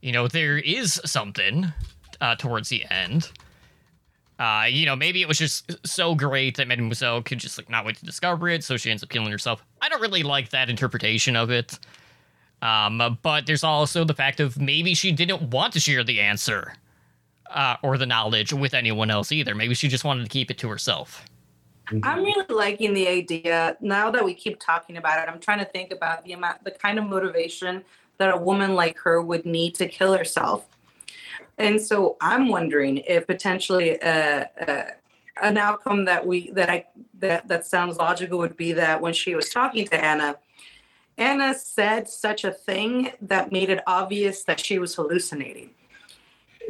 you know, there is something uh, towards the end. Uh, you know, maybe it was just so great that Mademoiselle could just like not wait to discover it, so she ends up killing herself. I don't really like that interpretation of it. Um, but there's also the fact of maybe she didn't want to share the answer uh, or the knowledge with anyone else either. Maybe she just wanted to keep it to herself. I'm really liking the idea. Now that we keep talking about it, I'm trying to think about the amount, the kind of motivation that a woman like her would need to kill herself. And so I'm wondering if potentially uh, uh, an outcome that we that I that that sounds logical would be that when she was talking to Anna, Anna said such a thing that made it obvious that she was hallucinating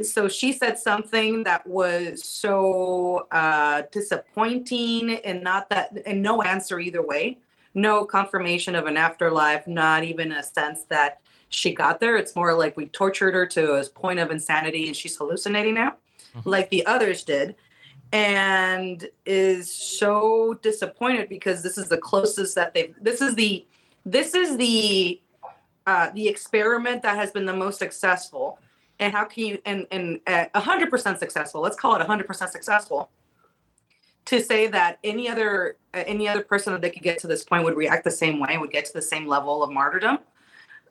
so she said something that was so uh, disappointing and not that and no answer either way. No confirmation of an afterlife not even a sense that she got there. It's more like we tortured her to a point of insanity and she's hallucinating now Mhm. like the others did and is so disappointed because this is the closest that they've this is the this is the uh, the experiment that has been the most successful and how can you and and a hundred percent successful let's call it a hundred percent successful to say that any other uh, any other person that they could get to this point would react the same way would get to the same level of martyrdom.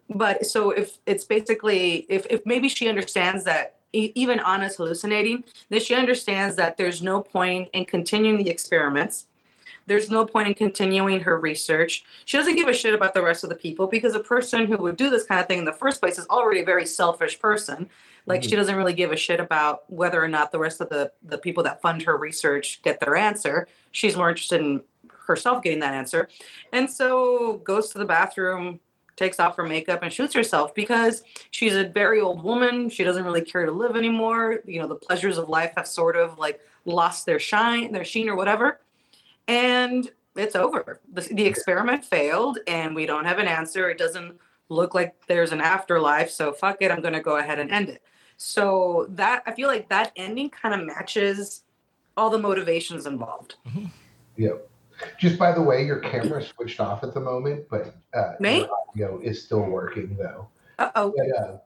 But so if it's basically if, if maybe she understands that even Anna's hallucinating then she understands that there's no point in continuing the experiments there's no point in continuing her research. She doesn't give a shit about the rest of the people because a person who would do this kind of thing in the first place is already a very selfish person. Like she mm-hmm. doesn't really give a shit about whether or not the rest of the the people that fund her research get their answer. She's more interested in herself getting that answer. And so goes to the bathroom takes off her makeup and shoots herself because she's a very old woman. She doesn't really care to live anymore. You know the pleasures of life have sort of like lost their shine their sheen or whatever and it's over. The, the experiment failed, and we don't have an answer. It doesn't look like there's an afterlife, so fuck it. I'm going to go ahead and end it. So that I feel like that ending kind of matches all the motivations involved. Yep. Just by the way, your camera switched off at the moment, but uh, Me? your audio is still working though. Uh oh. But uh,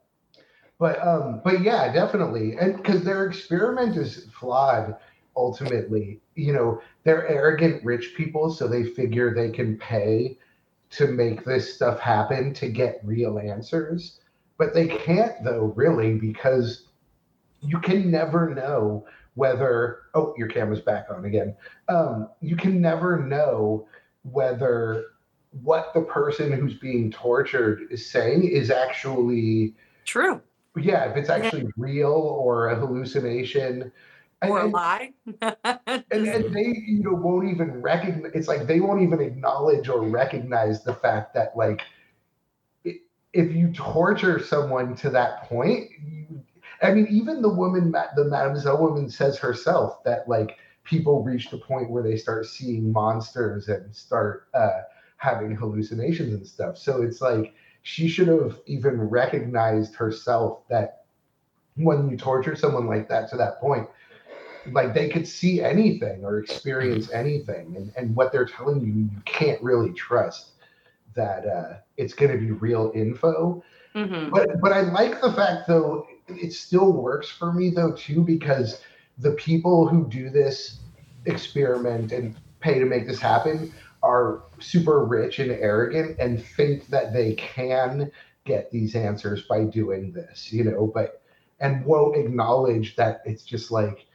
but um, but yeah, definitely, and because their experiment is flawed. Ultimately, you know, they're arrogant rich people, so they figure they can pay to make this stuff happen to get real answers. But they can't, though, really, because you can never know whether. Oh, your camera's back on again. Um, you can never know whether what the person who's being tortured is saying is actually True. yeah if it's actually real or a hallucination and, Or a lie. [LAUGHS] and, and they you know won't even recognize it's like they won't even acknowledge or recognize the fact that like if you torture someone to that point you, i mean even the woman the mademoiselle woman says herself that like people reach the point where they start seeing monsters and start uh, having hallucinations and stuff so it's like she should have even recognized herself that when you torture someone like that to that point like they could see anything or experience anything. And, and what they're telling you you can't really trust that uh, it's going to be real info. Hmm but but i like the fact though it still works for me though too because the people who do this experiment and pay to make this happen are super rich and arrogant and think that they can get these answers by doing this you know but and won't acknowledge that it's just like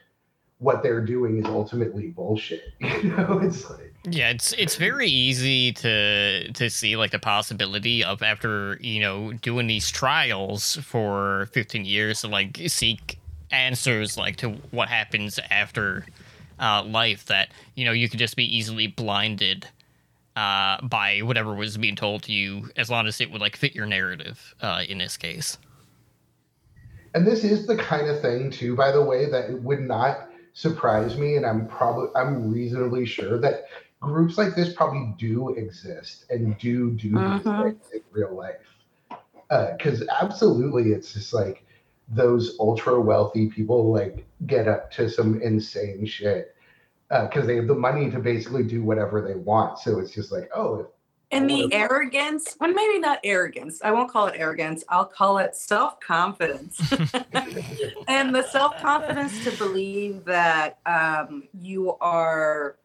what they're doing is ultimately bullshit [LAUGHS] you know it's like Yeah, it's it's very easy to to see like the possibility of after you know doing these trials for 15 years to like seek answers like to what happens after uh, life that you know you could just be easily blinded uh, by whatever was being told to you as long as it would like fit your narrative uh, in this case. and this is the kind of thing too by the way that it would not surprise me and i'm probably i'm reasonably sure that groups like this probably do exist and do do these Mhm. things in real life because absolutely it's just like those ultra wealthy people like get up to some insane shit because they have the money to basically do whatever they want so it's just like oh if And the arrogance, well, maybe not arrogance. I won't call it arrogance. I'll call it self confidence. [LAUGHS] and the self confidence to believe that um, you are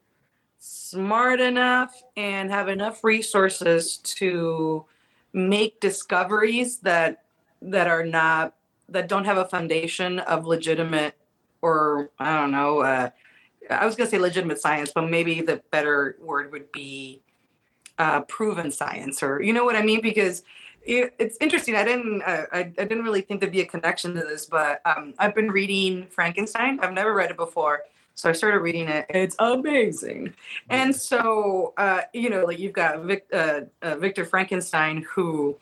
smart enough and have enough resources to make discoveries that that are not that don't have a foundation of legitimate or I don't know. Uh, I was going to say legitimate science, but maybe the better word would be uh, proven science, or you know what I mean? Because it, it's interesting. I didn't uh, I, I didn't really think there'd be a connection to this, but um, I've been reading Frankenstein. I've never read it before, so I started reading it. It's amazing. And so uh, you know, like you've got Vic, uh, uh, Victor Frankenstein, who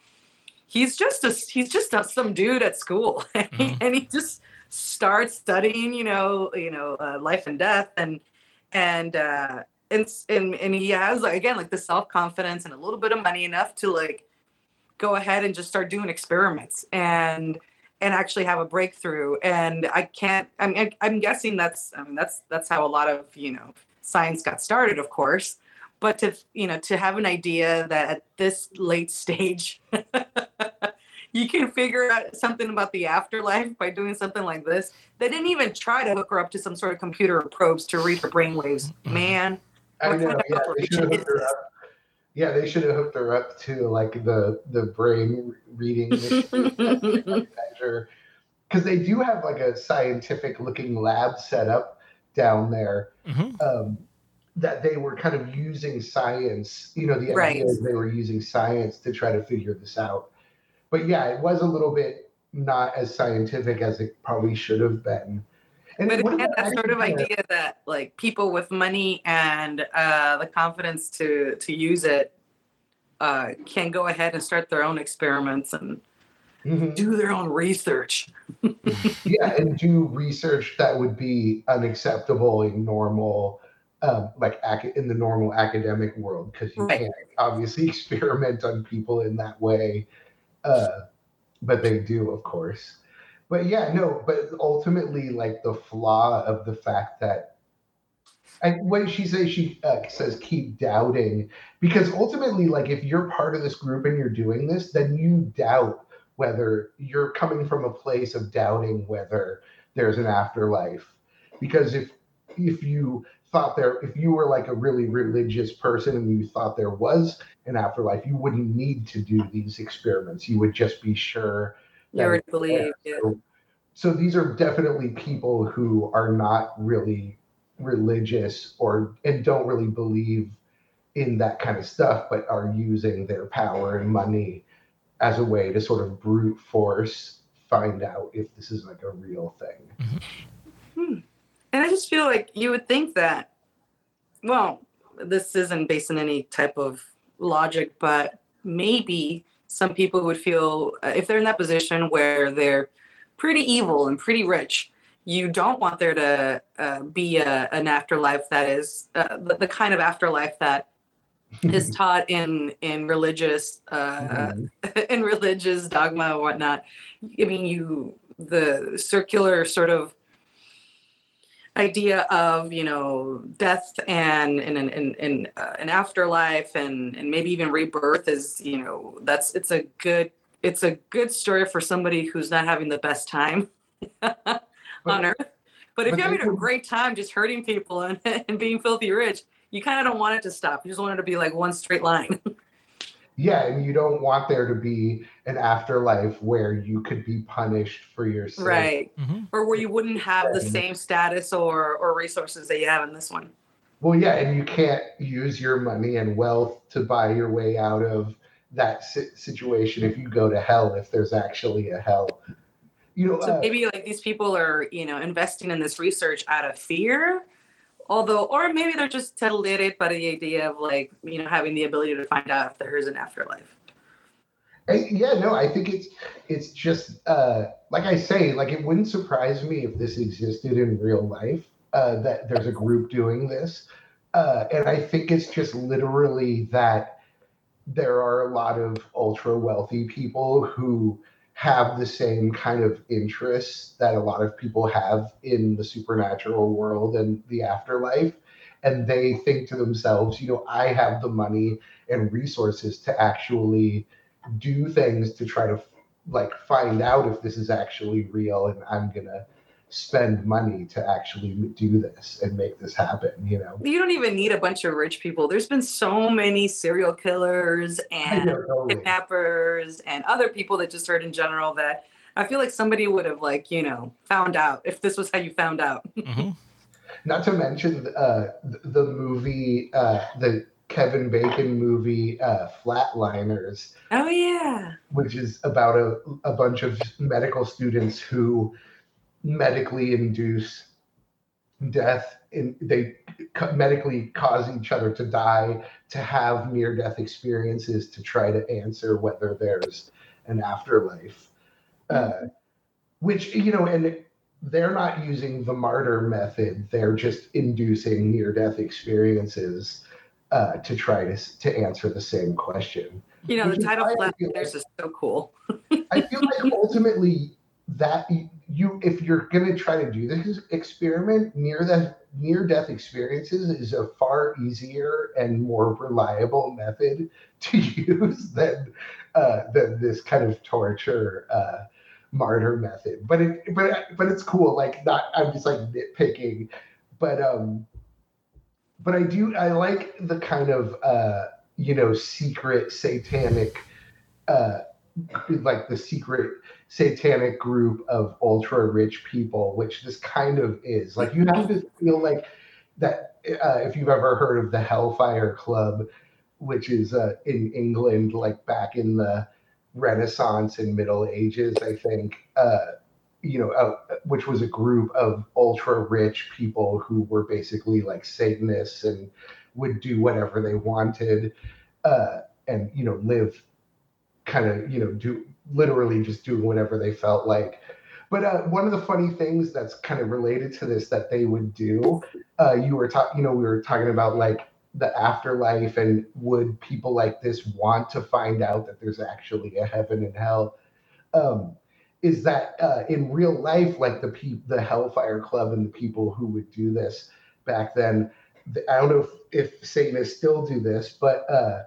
he's just a he's just a, some dude at school, [LAUGHS] and, he, Mhm. and he just starts studying, you know, you know, uh, life and death, and and uh, and and and he has like again like the self confidence and a little bit of money enough to like go ahead and just start doing experiments and and actually have a breakthrough. And I can't. I mean, I'm guessing that's. I mean, that's that's how a lot of you know science got started, of course. But to you know to have an idea that at this late [LAUGHS] stage. [LAUGHS] you can figure out something about the afterlife by doing something like this. They didn't even try to hook her up to some sort of computer probes to read her brainwaves. Mm-hmm. Man, I know. Yeah, they should have hooked her up. Yeah, they should have hooked her up to like the the brain reading measure [LAUGHS] because they do have like a scientific looking lab set up down there. Mm-hmm. Um, that they were kind of using science, you know, the right. idea is they were using science to try to figure this out but yeah, it was a little bit not as scientific as it probably should have been. And but again, that sort of idea that like people with money and uh, the confidence to to use it uh, can go ahead and start their own experiments and mm-hmm. do their own research. [LAUGHS] yeah, and do research that would be unacceptable in normal, um, like ac- in the normal academic world, because you right. can't obviously [LAUGHS] experiment on people in that way uh, but they do, of course. But yeah, no, but ultimately, like the flaw of the fact that and when she says she uh, says keep doubting because ultimately like if you're part of this group and you're doing this then you doubt whether you're coming from a place of doubting whether there's an afterlife. Because if if you thought there if you were like a really religious person and you thought there was an afterlife you wouldn't need to do these experiments. You would just be sure you would believe yeah. so, so these are definitely people who are not really religious or and don't really believe in that kind of stuff but are using their power and money as a way to sort of brute force find out if this is like a real thing hmm. And I just feel like you would think that, well, this isn't based on any type of logic, but maybe some people would feel uh, if they're in that position where they're pretty evil and pretty rich, you don't want there to uh, be a, an afterlife that is uh, the, the, kind of afterlife that [LAUGHS] is taught in in religious uh, mm-hmm. [LAUGHS] in religious dogma or whatnot. I mean, you the circular sort of idea of you know death and and and, and uh, an afterlife and and maybe even rebirth is you know that's it's a good it's a good story for somebody who's not having the best time [LAUGHS] on earth. But if but you're having a great time just hurting people and, [LAUGHS] and being filthy rich you kind of don't want it to stop. You just want it to be like one straight line [LAUGHS] yeah and you don't want there to be an afterlife where you could be punished for your sin. Right. Mm-hmm. or where you wouldn't have the same status or or resources that you have in this one. Well yeah and you can't use your money and wealth to buy your way out of that situation if you go to hell if there's actually a hell. You know so uh, maybe like these people are you know investing in this research out of fear although or maybe they're just titillated by the idea of like you know having the ability to find out if there is an afterlife. Yeah no i think it's it's just uh like i say like it wouldn't surprise me if this existed in real life uh that there's a group doing this. Uh and i think it's just literally that there are a lot of ultra wealthy people who have the same kind of interests that a lot of people have in the supernatural world and the afterlife. And they think to themselves, you know, I have the money and resources to actually do things to try to like find out if this is actually real and I'm to spend money to actually do this and make this happen you know you don't even need a bunch of rich people there's been so many serial killers and kidnappers and other people that just hurt in general that i feel like somebody would have like you know found out if this was how you found out [LAUGHS] mm-hmm. not to mention uh, the movie uh, the Kevin Bacon movie, uh, Flatliners. Oh yeah, which is about a, a bunch of medical students who medically induce death and they medically cause each other to die to have near death experiences to try to answer whether there's an afterlife uh, which you know and they're not using the martyr method. They're just inducing near death experiences uh, to try to, to answer the same question. You know, the Which is title Flat feel is so cool. I feel like ultimately that you, if you're going to try to do this experiment, near that near death experiences is a far easier and more reliable method [LAUGHS] to use than uh, than this kind of torture uh, martyr method. But it but but it's cool. Like not I'm just like nitpicking, but um, but I do I like the kind of uh, you know secret satanic uh, like the secret satanic group of ultra rich people, which this kind of is. Like you have to feel like that. Uh, if you've ever heard of the Hellfire Club, which is uh, in England, like back in the Renaissance and Middle Ages, I think. Uh, you know, uh, which was a group of ultra rich people who were basically like Satanists and would do whatever they wanted, uh, and you know, live kind of you know do literally just doing whatever they felt like. But uh, one of the funny things that's kind of related to this that they would do, uh, you were talking, you know, we were talking about like the afterlife and would people like this want to find out that there's actually a heaven and hell? Um, is that uh, in real life, like the pe- the Hellfire Club and the people who would do this back then, I don't know if, if Satanists still do this, but uh,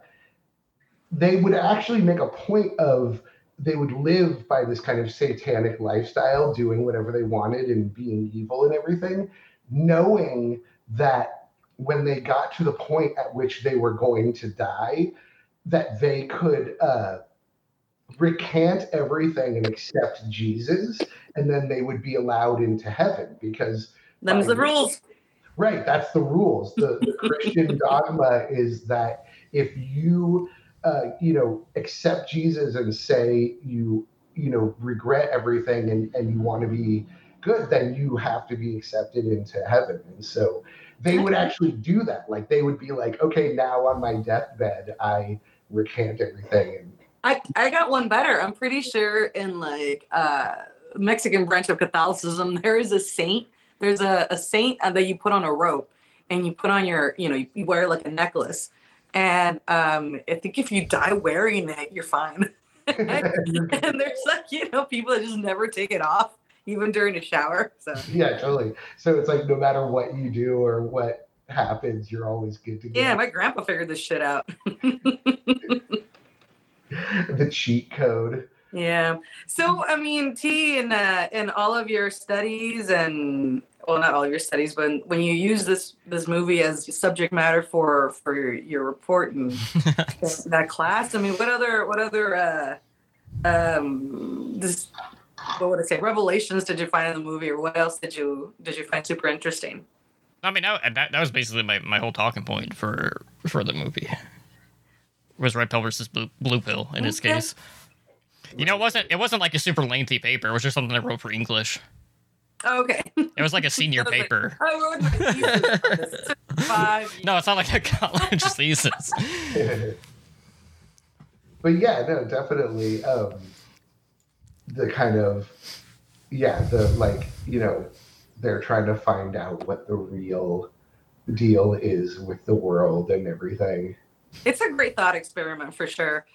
they would actually make a point of they would live by this kind of satanic lifestyle, doing whatever they wanted and being evil and everything, knowing that when they got to the point at which they were going to die, that they could uh, recant everything and accept Jesus, and then they would be allowed into heaven because Them's the rules. Right, that's the rules. The, the Christian [LAUGHS] dogma is that if you, uh, you know, accept Jesus and say you, you know, regret everything and, and you want to be good, then you have to be accepted into heaven. And so they would actually do that. Like they would be like, okay, now on my deathbed, I recant everything. And I, I got one better. I'm pretty sure in like uh Mexican branch of Catholicism, [LAUGHS] there is a saint. There's a, a saint uh, that you put on a rope and you put on your, you know, you, you wear like a necklace. And um, I think if you die wearing it, you're fine. [LAUGHS] and there's like, you know, people that just never take it off, even during a shower. So yeah, totally. So it's like no matter what you do or what happens, you're always good to go. yeah, my grandpa figured this shit out. [LAUGHS] the cheat code. Yeah. So I mean, T, in uh, in all of your studies and well, not all your studies, but when you use this this movie as subject matter for for your, your report and [LAUGHS] that class, I mean, what other what other uh, um this what would I say revelations did you find in the movie, or what else did you did you find super interesting? I mean, that, that, that was basically my, my whole talking point for for the movie. Was red pill versus blue, blue pill in this case. You know, it wasn't it wasn't like a super lengthy paper. It was just something I wrote for English. Oh, okay. It was like a senior [LAUGHS] I like, paper. I wrote my thesis on this. [LAUGHS] Five. No, it's not like a college [LAUGHS] thesis. but yeah, no, definitely. Um, the kind of yeah, the like you know, they're trying to find out what the real deal is with the world and everything. it's a great thought experiment for sure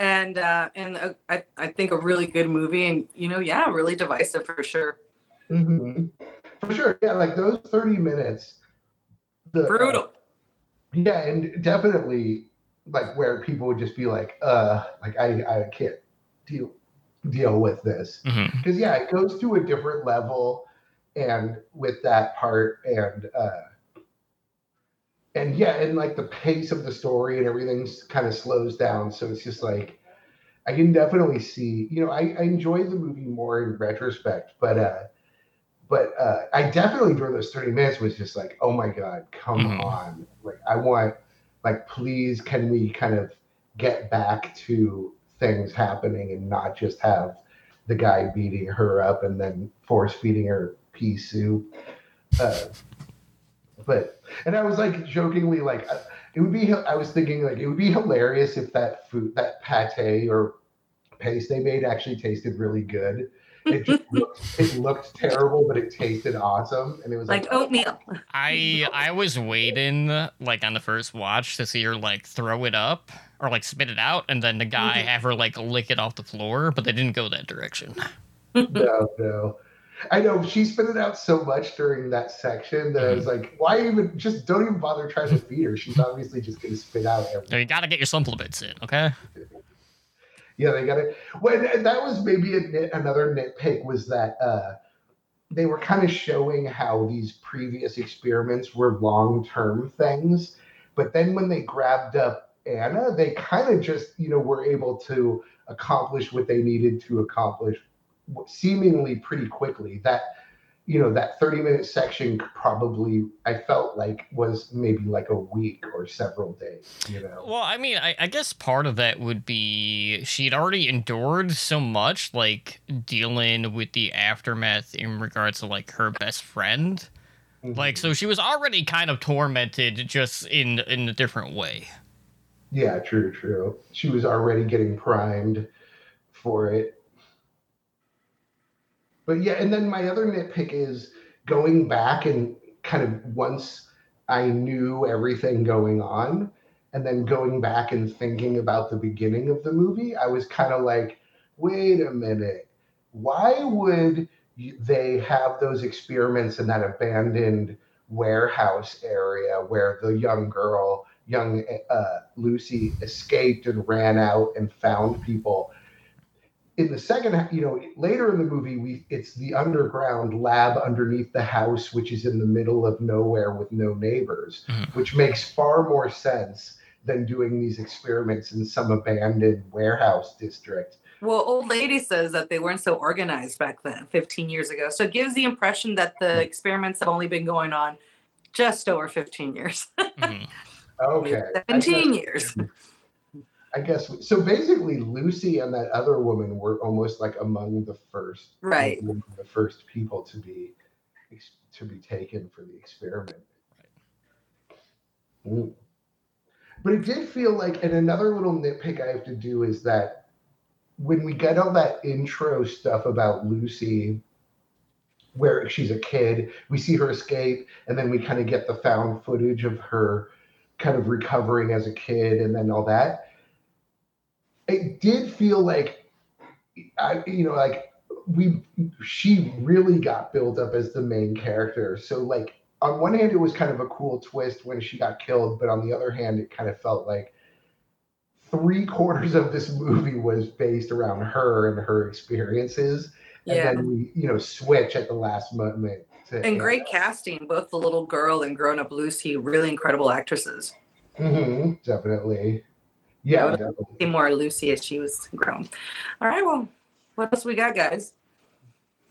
and uh and uh, I, I think a really good movie and you know yeah really divisive for sure Mhm. For sure, yeah, like those thirty minutes. The, uh, brutal yeah, and definitely like where people would just be like, uh, like I I can't deal deal with this. Mhm. because yeah it goes to a different level and with that part and uh and yeah and like the pace of the story and everything kind of slows down so it's just like i can definitely see you know i, I enjoy the movie more in retrospect but uh but uh i definitely during those 30 minutes was just like oh my god come Mhm. on like i want like please can we kind of get back to things happening and not just have the guy beating her up and then force feeding her pea soup. Uh, but and I was like jokingly like uh, it would be I was thinking like it would be hilarious if that food that pate or paste they made actually tasted really good it just looked, it looked terrible, but it tasted awesome, and it was like like, oatmeal. I I was waiting like on the first watch to see her like throw it up or like spit it out, and then the guy Mhm. have her like lick it off the floor, but they didn't go that direction. [LAUGHS] no, no. I know she spit it out so much during that section that I was like, why even just don't even bother trying to feed her? She's obviously just gonna spit out So everything. you gotta get your supplements in, okay? Yeah, they got it. Well, that was maybe nit, another nitpick was that uh, they were kind of showing how these previous experiments were long term things, but then when they grabbed up Anna, they kind of just you know were able to accomplish what they needed to accomplish seemingly pretty quickly. That you know that 30 minute section probably I felt like was maybe like a week or several days. You know. Well, I mean, I, I guess part of that would be she'd already endured so much, like dealing with the aftermath in regards to like her best friend. Like, so mm-hmm. she was already kind of tormented, just in in a different way. Yeah, true, true. She was already getting primed for it. But yeah, and then my other nitpick is going back and kind of once I knew everything going on, and then going back and thinking about the beginning of the movie, I was kind of like, wait a minute, why would they have those experiments in that abandoned warehouse area where the young girl young uh, Lucy escaped and ran out and found people. In the second, you know, later in the movie, we it's the underground lab underneath the house, which is in the middle of nowhere with no neighbors, Mhm. which makes far more sense than doing these experiments in some abandoned warehouse district. Well, old lady says that they weren't so organized back then, 15 years ago. So it gives the impression that the experiments have only been going on just over 15 years. Mhm. Okay, [LAUGHS] 17 years. [LAUGHS] I guess so. Basically, Lucy and that other woman were almost like among the first, Right. The first people to be to be taken for the experiment. Mm. But it did feel like, and another little nitpick I have to do is that when we get all that intro stuff about Lucy, where she's a kid, we see her escape, and then we kind of get the found footage of her kind of recovering as a kid and then all that it did feel like i you know like we she really got built up as the main character so like on one hand it was kind of a cool twist when she got killed but on the other hand it kind of felt like three quarters of this movie was based around her and her experiences and Yeah. then we you know switch at the last moment to And great casting, both the little girl and grown up Lucy, really incredible actresses. hmm definitely yeah Yeah. definitely. See more Lucy as she was grown. All right, well, what else we got, guys?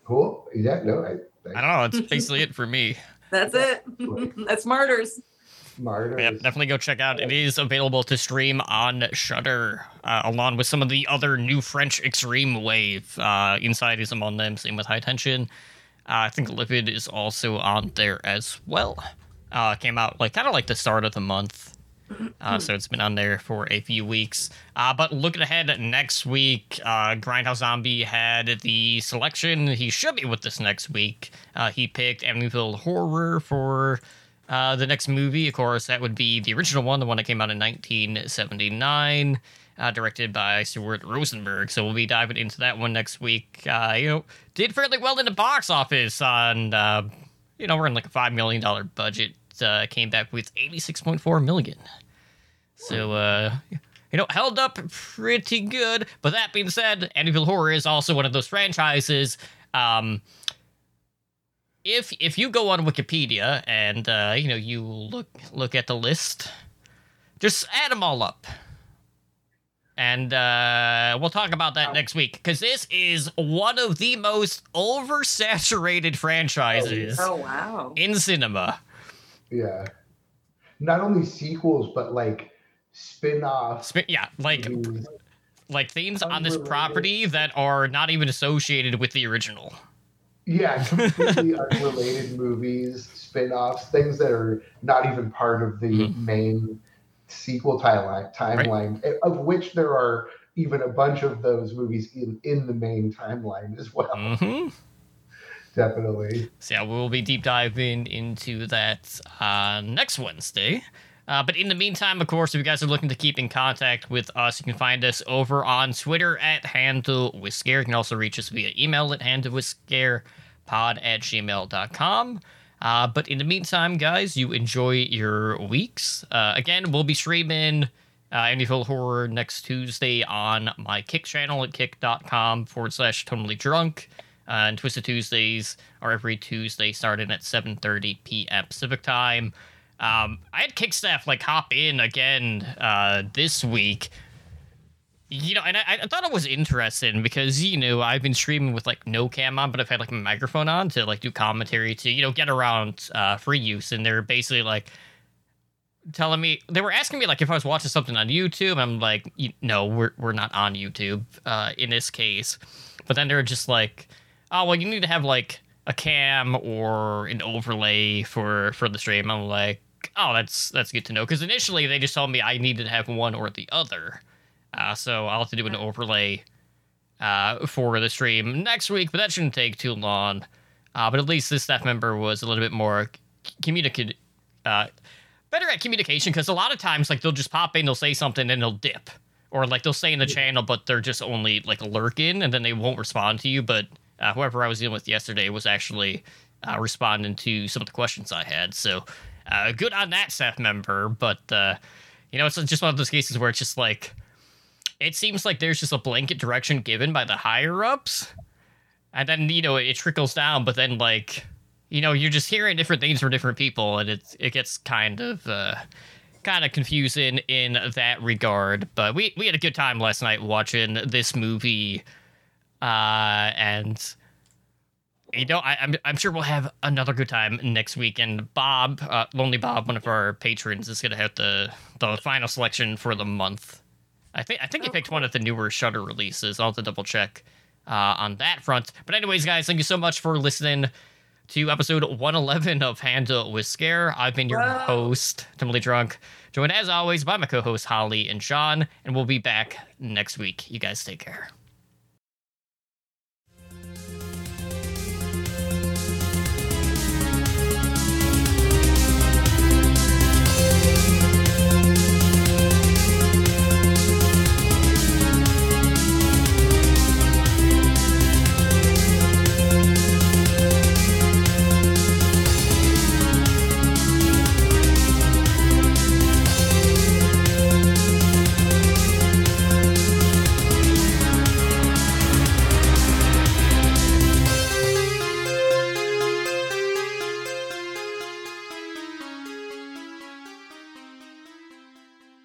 cool yeah no i, I don't know. It's [LAUGHS] basically it for me. That's it. [LAUGHS] That's Martyrs. smarter Yep, definitely go check out. It is available to stream on Shudder, uh, along with some of the other new French Extreme Wave. Uh, Inside is among them. Same with High Tension. Uh, I think Livid is also on there as well. Uh, came out like kind of like the start of the month, uh, so it's been on there for a few weeks. Uh, but looking ahead next week, uh, Grindhouse Zombie had the selection. He should be with us next week. Uh, he picked Amityville Horror for uh, the next movie, of course, that would be the original one, the one that came out in 1979, uh, directed by Stuart Rosenberg. So we'll be diving into that one next week. You know, did fairly well in the box office on, you know, we're in like a $5 million budget. Uh, came back with 86.4 million. So, uh, you know, held up pretty good. But that being said, Amityville Horror is also one of those franchises. Um, if if you go on Wikipedia and uh, you know you look look at the list, just add them all up, and uh, we'll talk about that next week because this is one of the most oversaturated franchises Oh, wow. in cinema. Yeah. Not only sequels, but like spin-offs. Sp- Yeah, like movies. like things on this property that are not even associated with the original. Yeah, [LAUGHS] completely unrelated movies, spin-offs, things that are not even part of the Mhm. main sequel timeline, timeline of which there are even a bunch of those movies in, in the main timeline as well. hmm Definitely. So yeah, we'll be deep diving into that uh, next Wednesday. Uh, but in the meantime, of course, if you guys are looking to keep in contact with us, you can find us over on Twitter at Handle with Scare. You can also reach us via email at handle with scare pod at gmail.com. Uh, but in the meantime, guys, you enjoy your weeks. Uh, again, we'll be streaming uh, Amityville Horror next Tuesday on my Kick channel at kick.com forward slash totemlydrunk. Uh, and Twisted Tuesdays are every Tuesday starting at 7.30 p.m. Pacific time. Um, I had Kickstaff like hop in again uh, this week. You know, and I, I thought it was interesting because you know I've been streaming with like no cam on, but I've had like a microphone on to like do commentary to you know get around uh, free use, and they're basically like telling me they were asking me like if I was watching something on YouTube. And I'm like, "Y- no, we're we're not on YouTube uh, in this case. But then they're just like, oh well, you need to have like a cam or an overlay for for the stream. I'm like, oh, that's that's good to know because initially they just told me I needed to have one or the other. Uh, so I'll have to do an overlay uh, for the stream next week, but that shouldn't take too long. Uh, but at least this staff member was a little bit more communicative, uh, better at communication because a lot of times like they'll just pop in, they'll say something, and they'll dip, or like they'll stay in the channel, but they're just only like lurking, and then they won't respond to you. But uh, whoever I was dealing with yesterday was actually uh, responding to some of the questions I had. So uh, good on that staff member. But uh, you know, it's just one of those cases where it's just like it seems like there's just a blanket direction given by the higher ups, and then you know it trickles down. But then like you know you're just hearing different things from different people, and it it gets kind of. Uh, Kind of confusing in that regard, but we, we had a good time last night watching this movie uh, and you know, I, I'm I'm sure we'll have another good time next week. And Bob, uh, Lonely Bob, one of our patrons, is gonna have the the final selection for the month. I think I think he picked one of the newer Shudder releases. I'll have to double check uh, on that front. But anyways, guys, thank you so much for listening to episode 111 of Handle with Scare. I've been your Whoa. host, Totemly Drunk, joined as always by my co-hosts Holly and Sean, and we'll be back next week. You guys take care.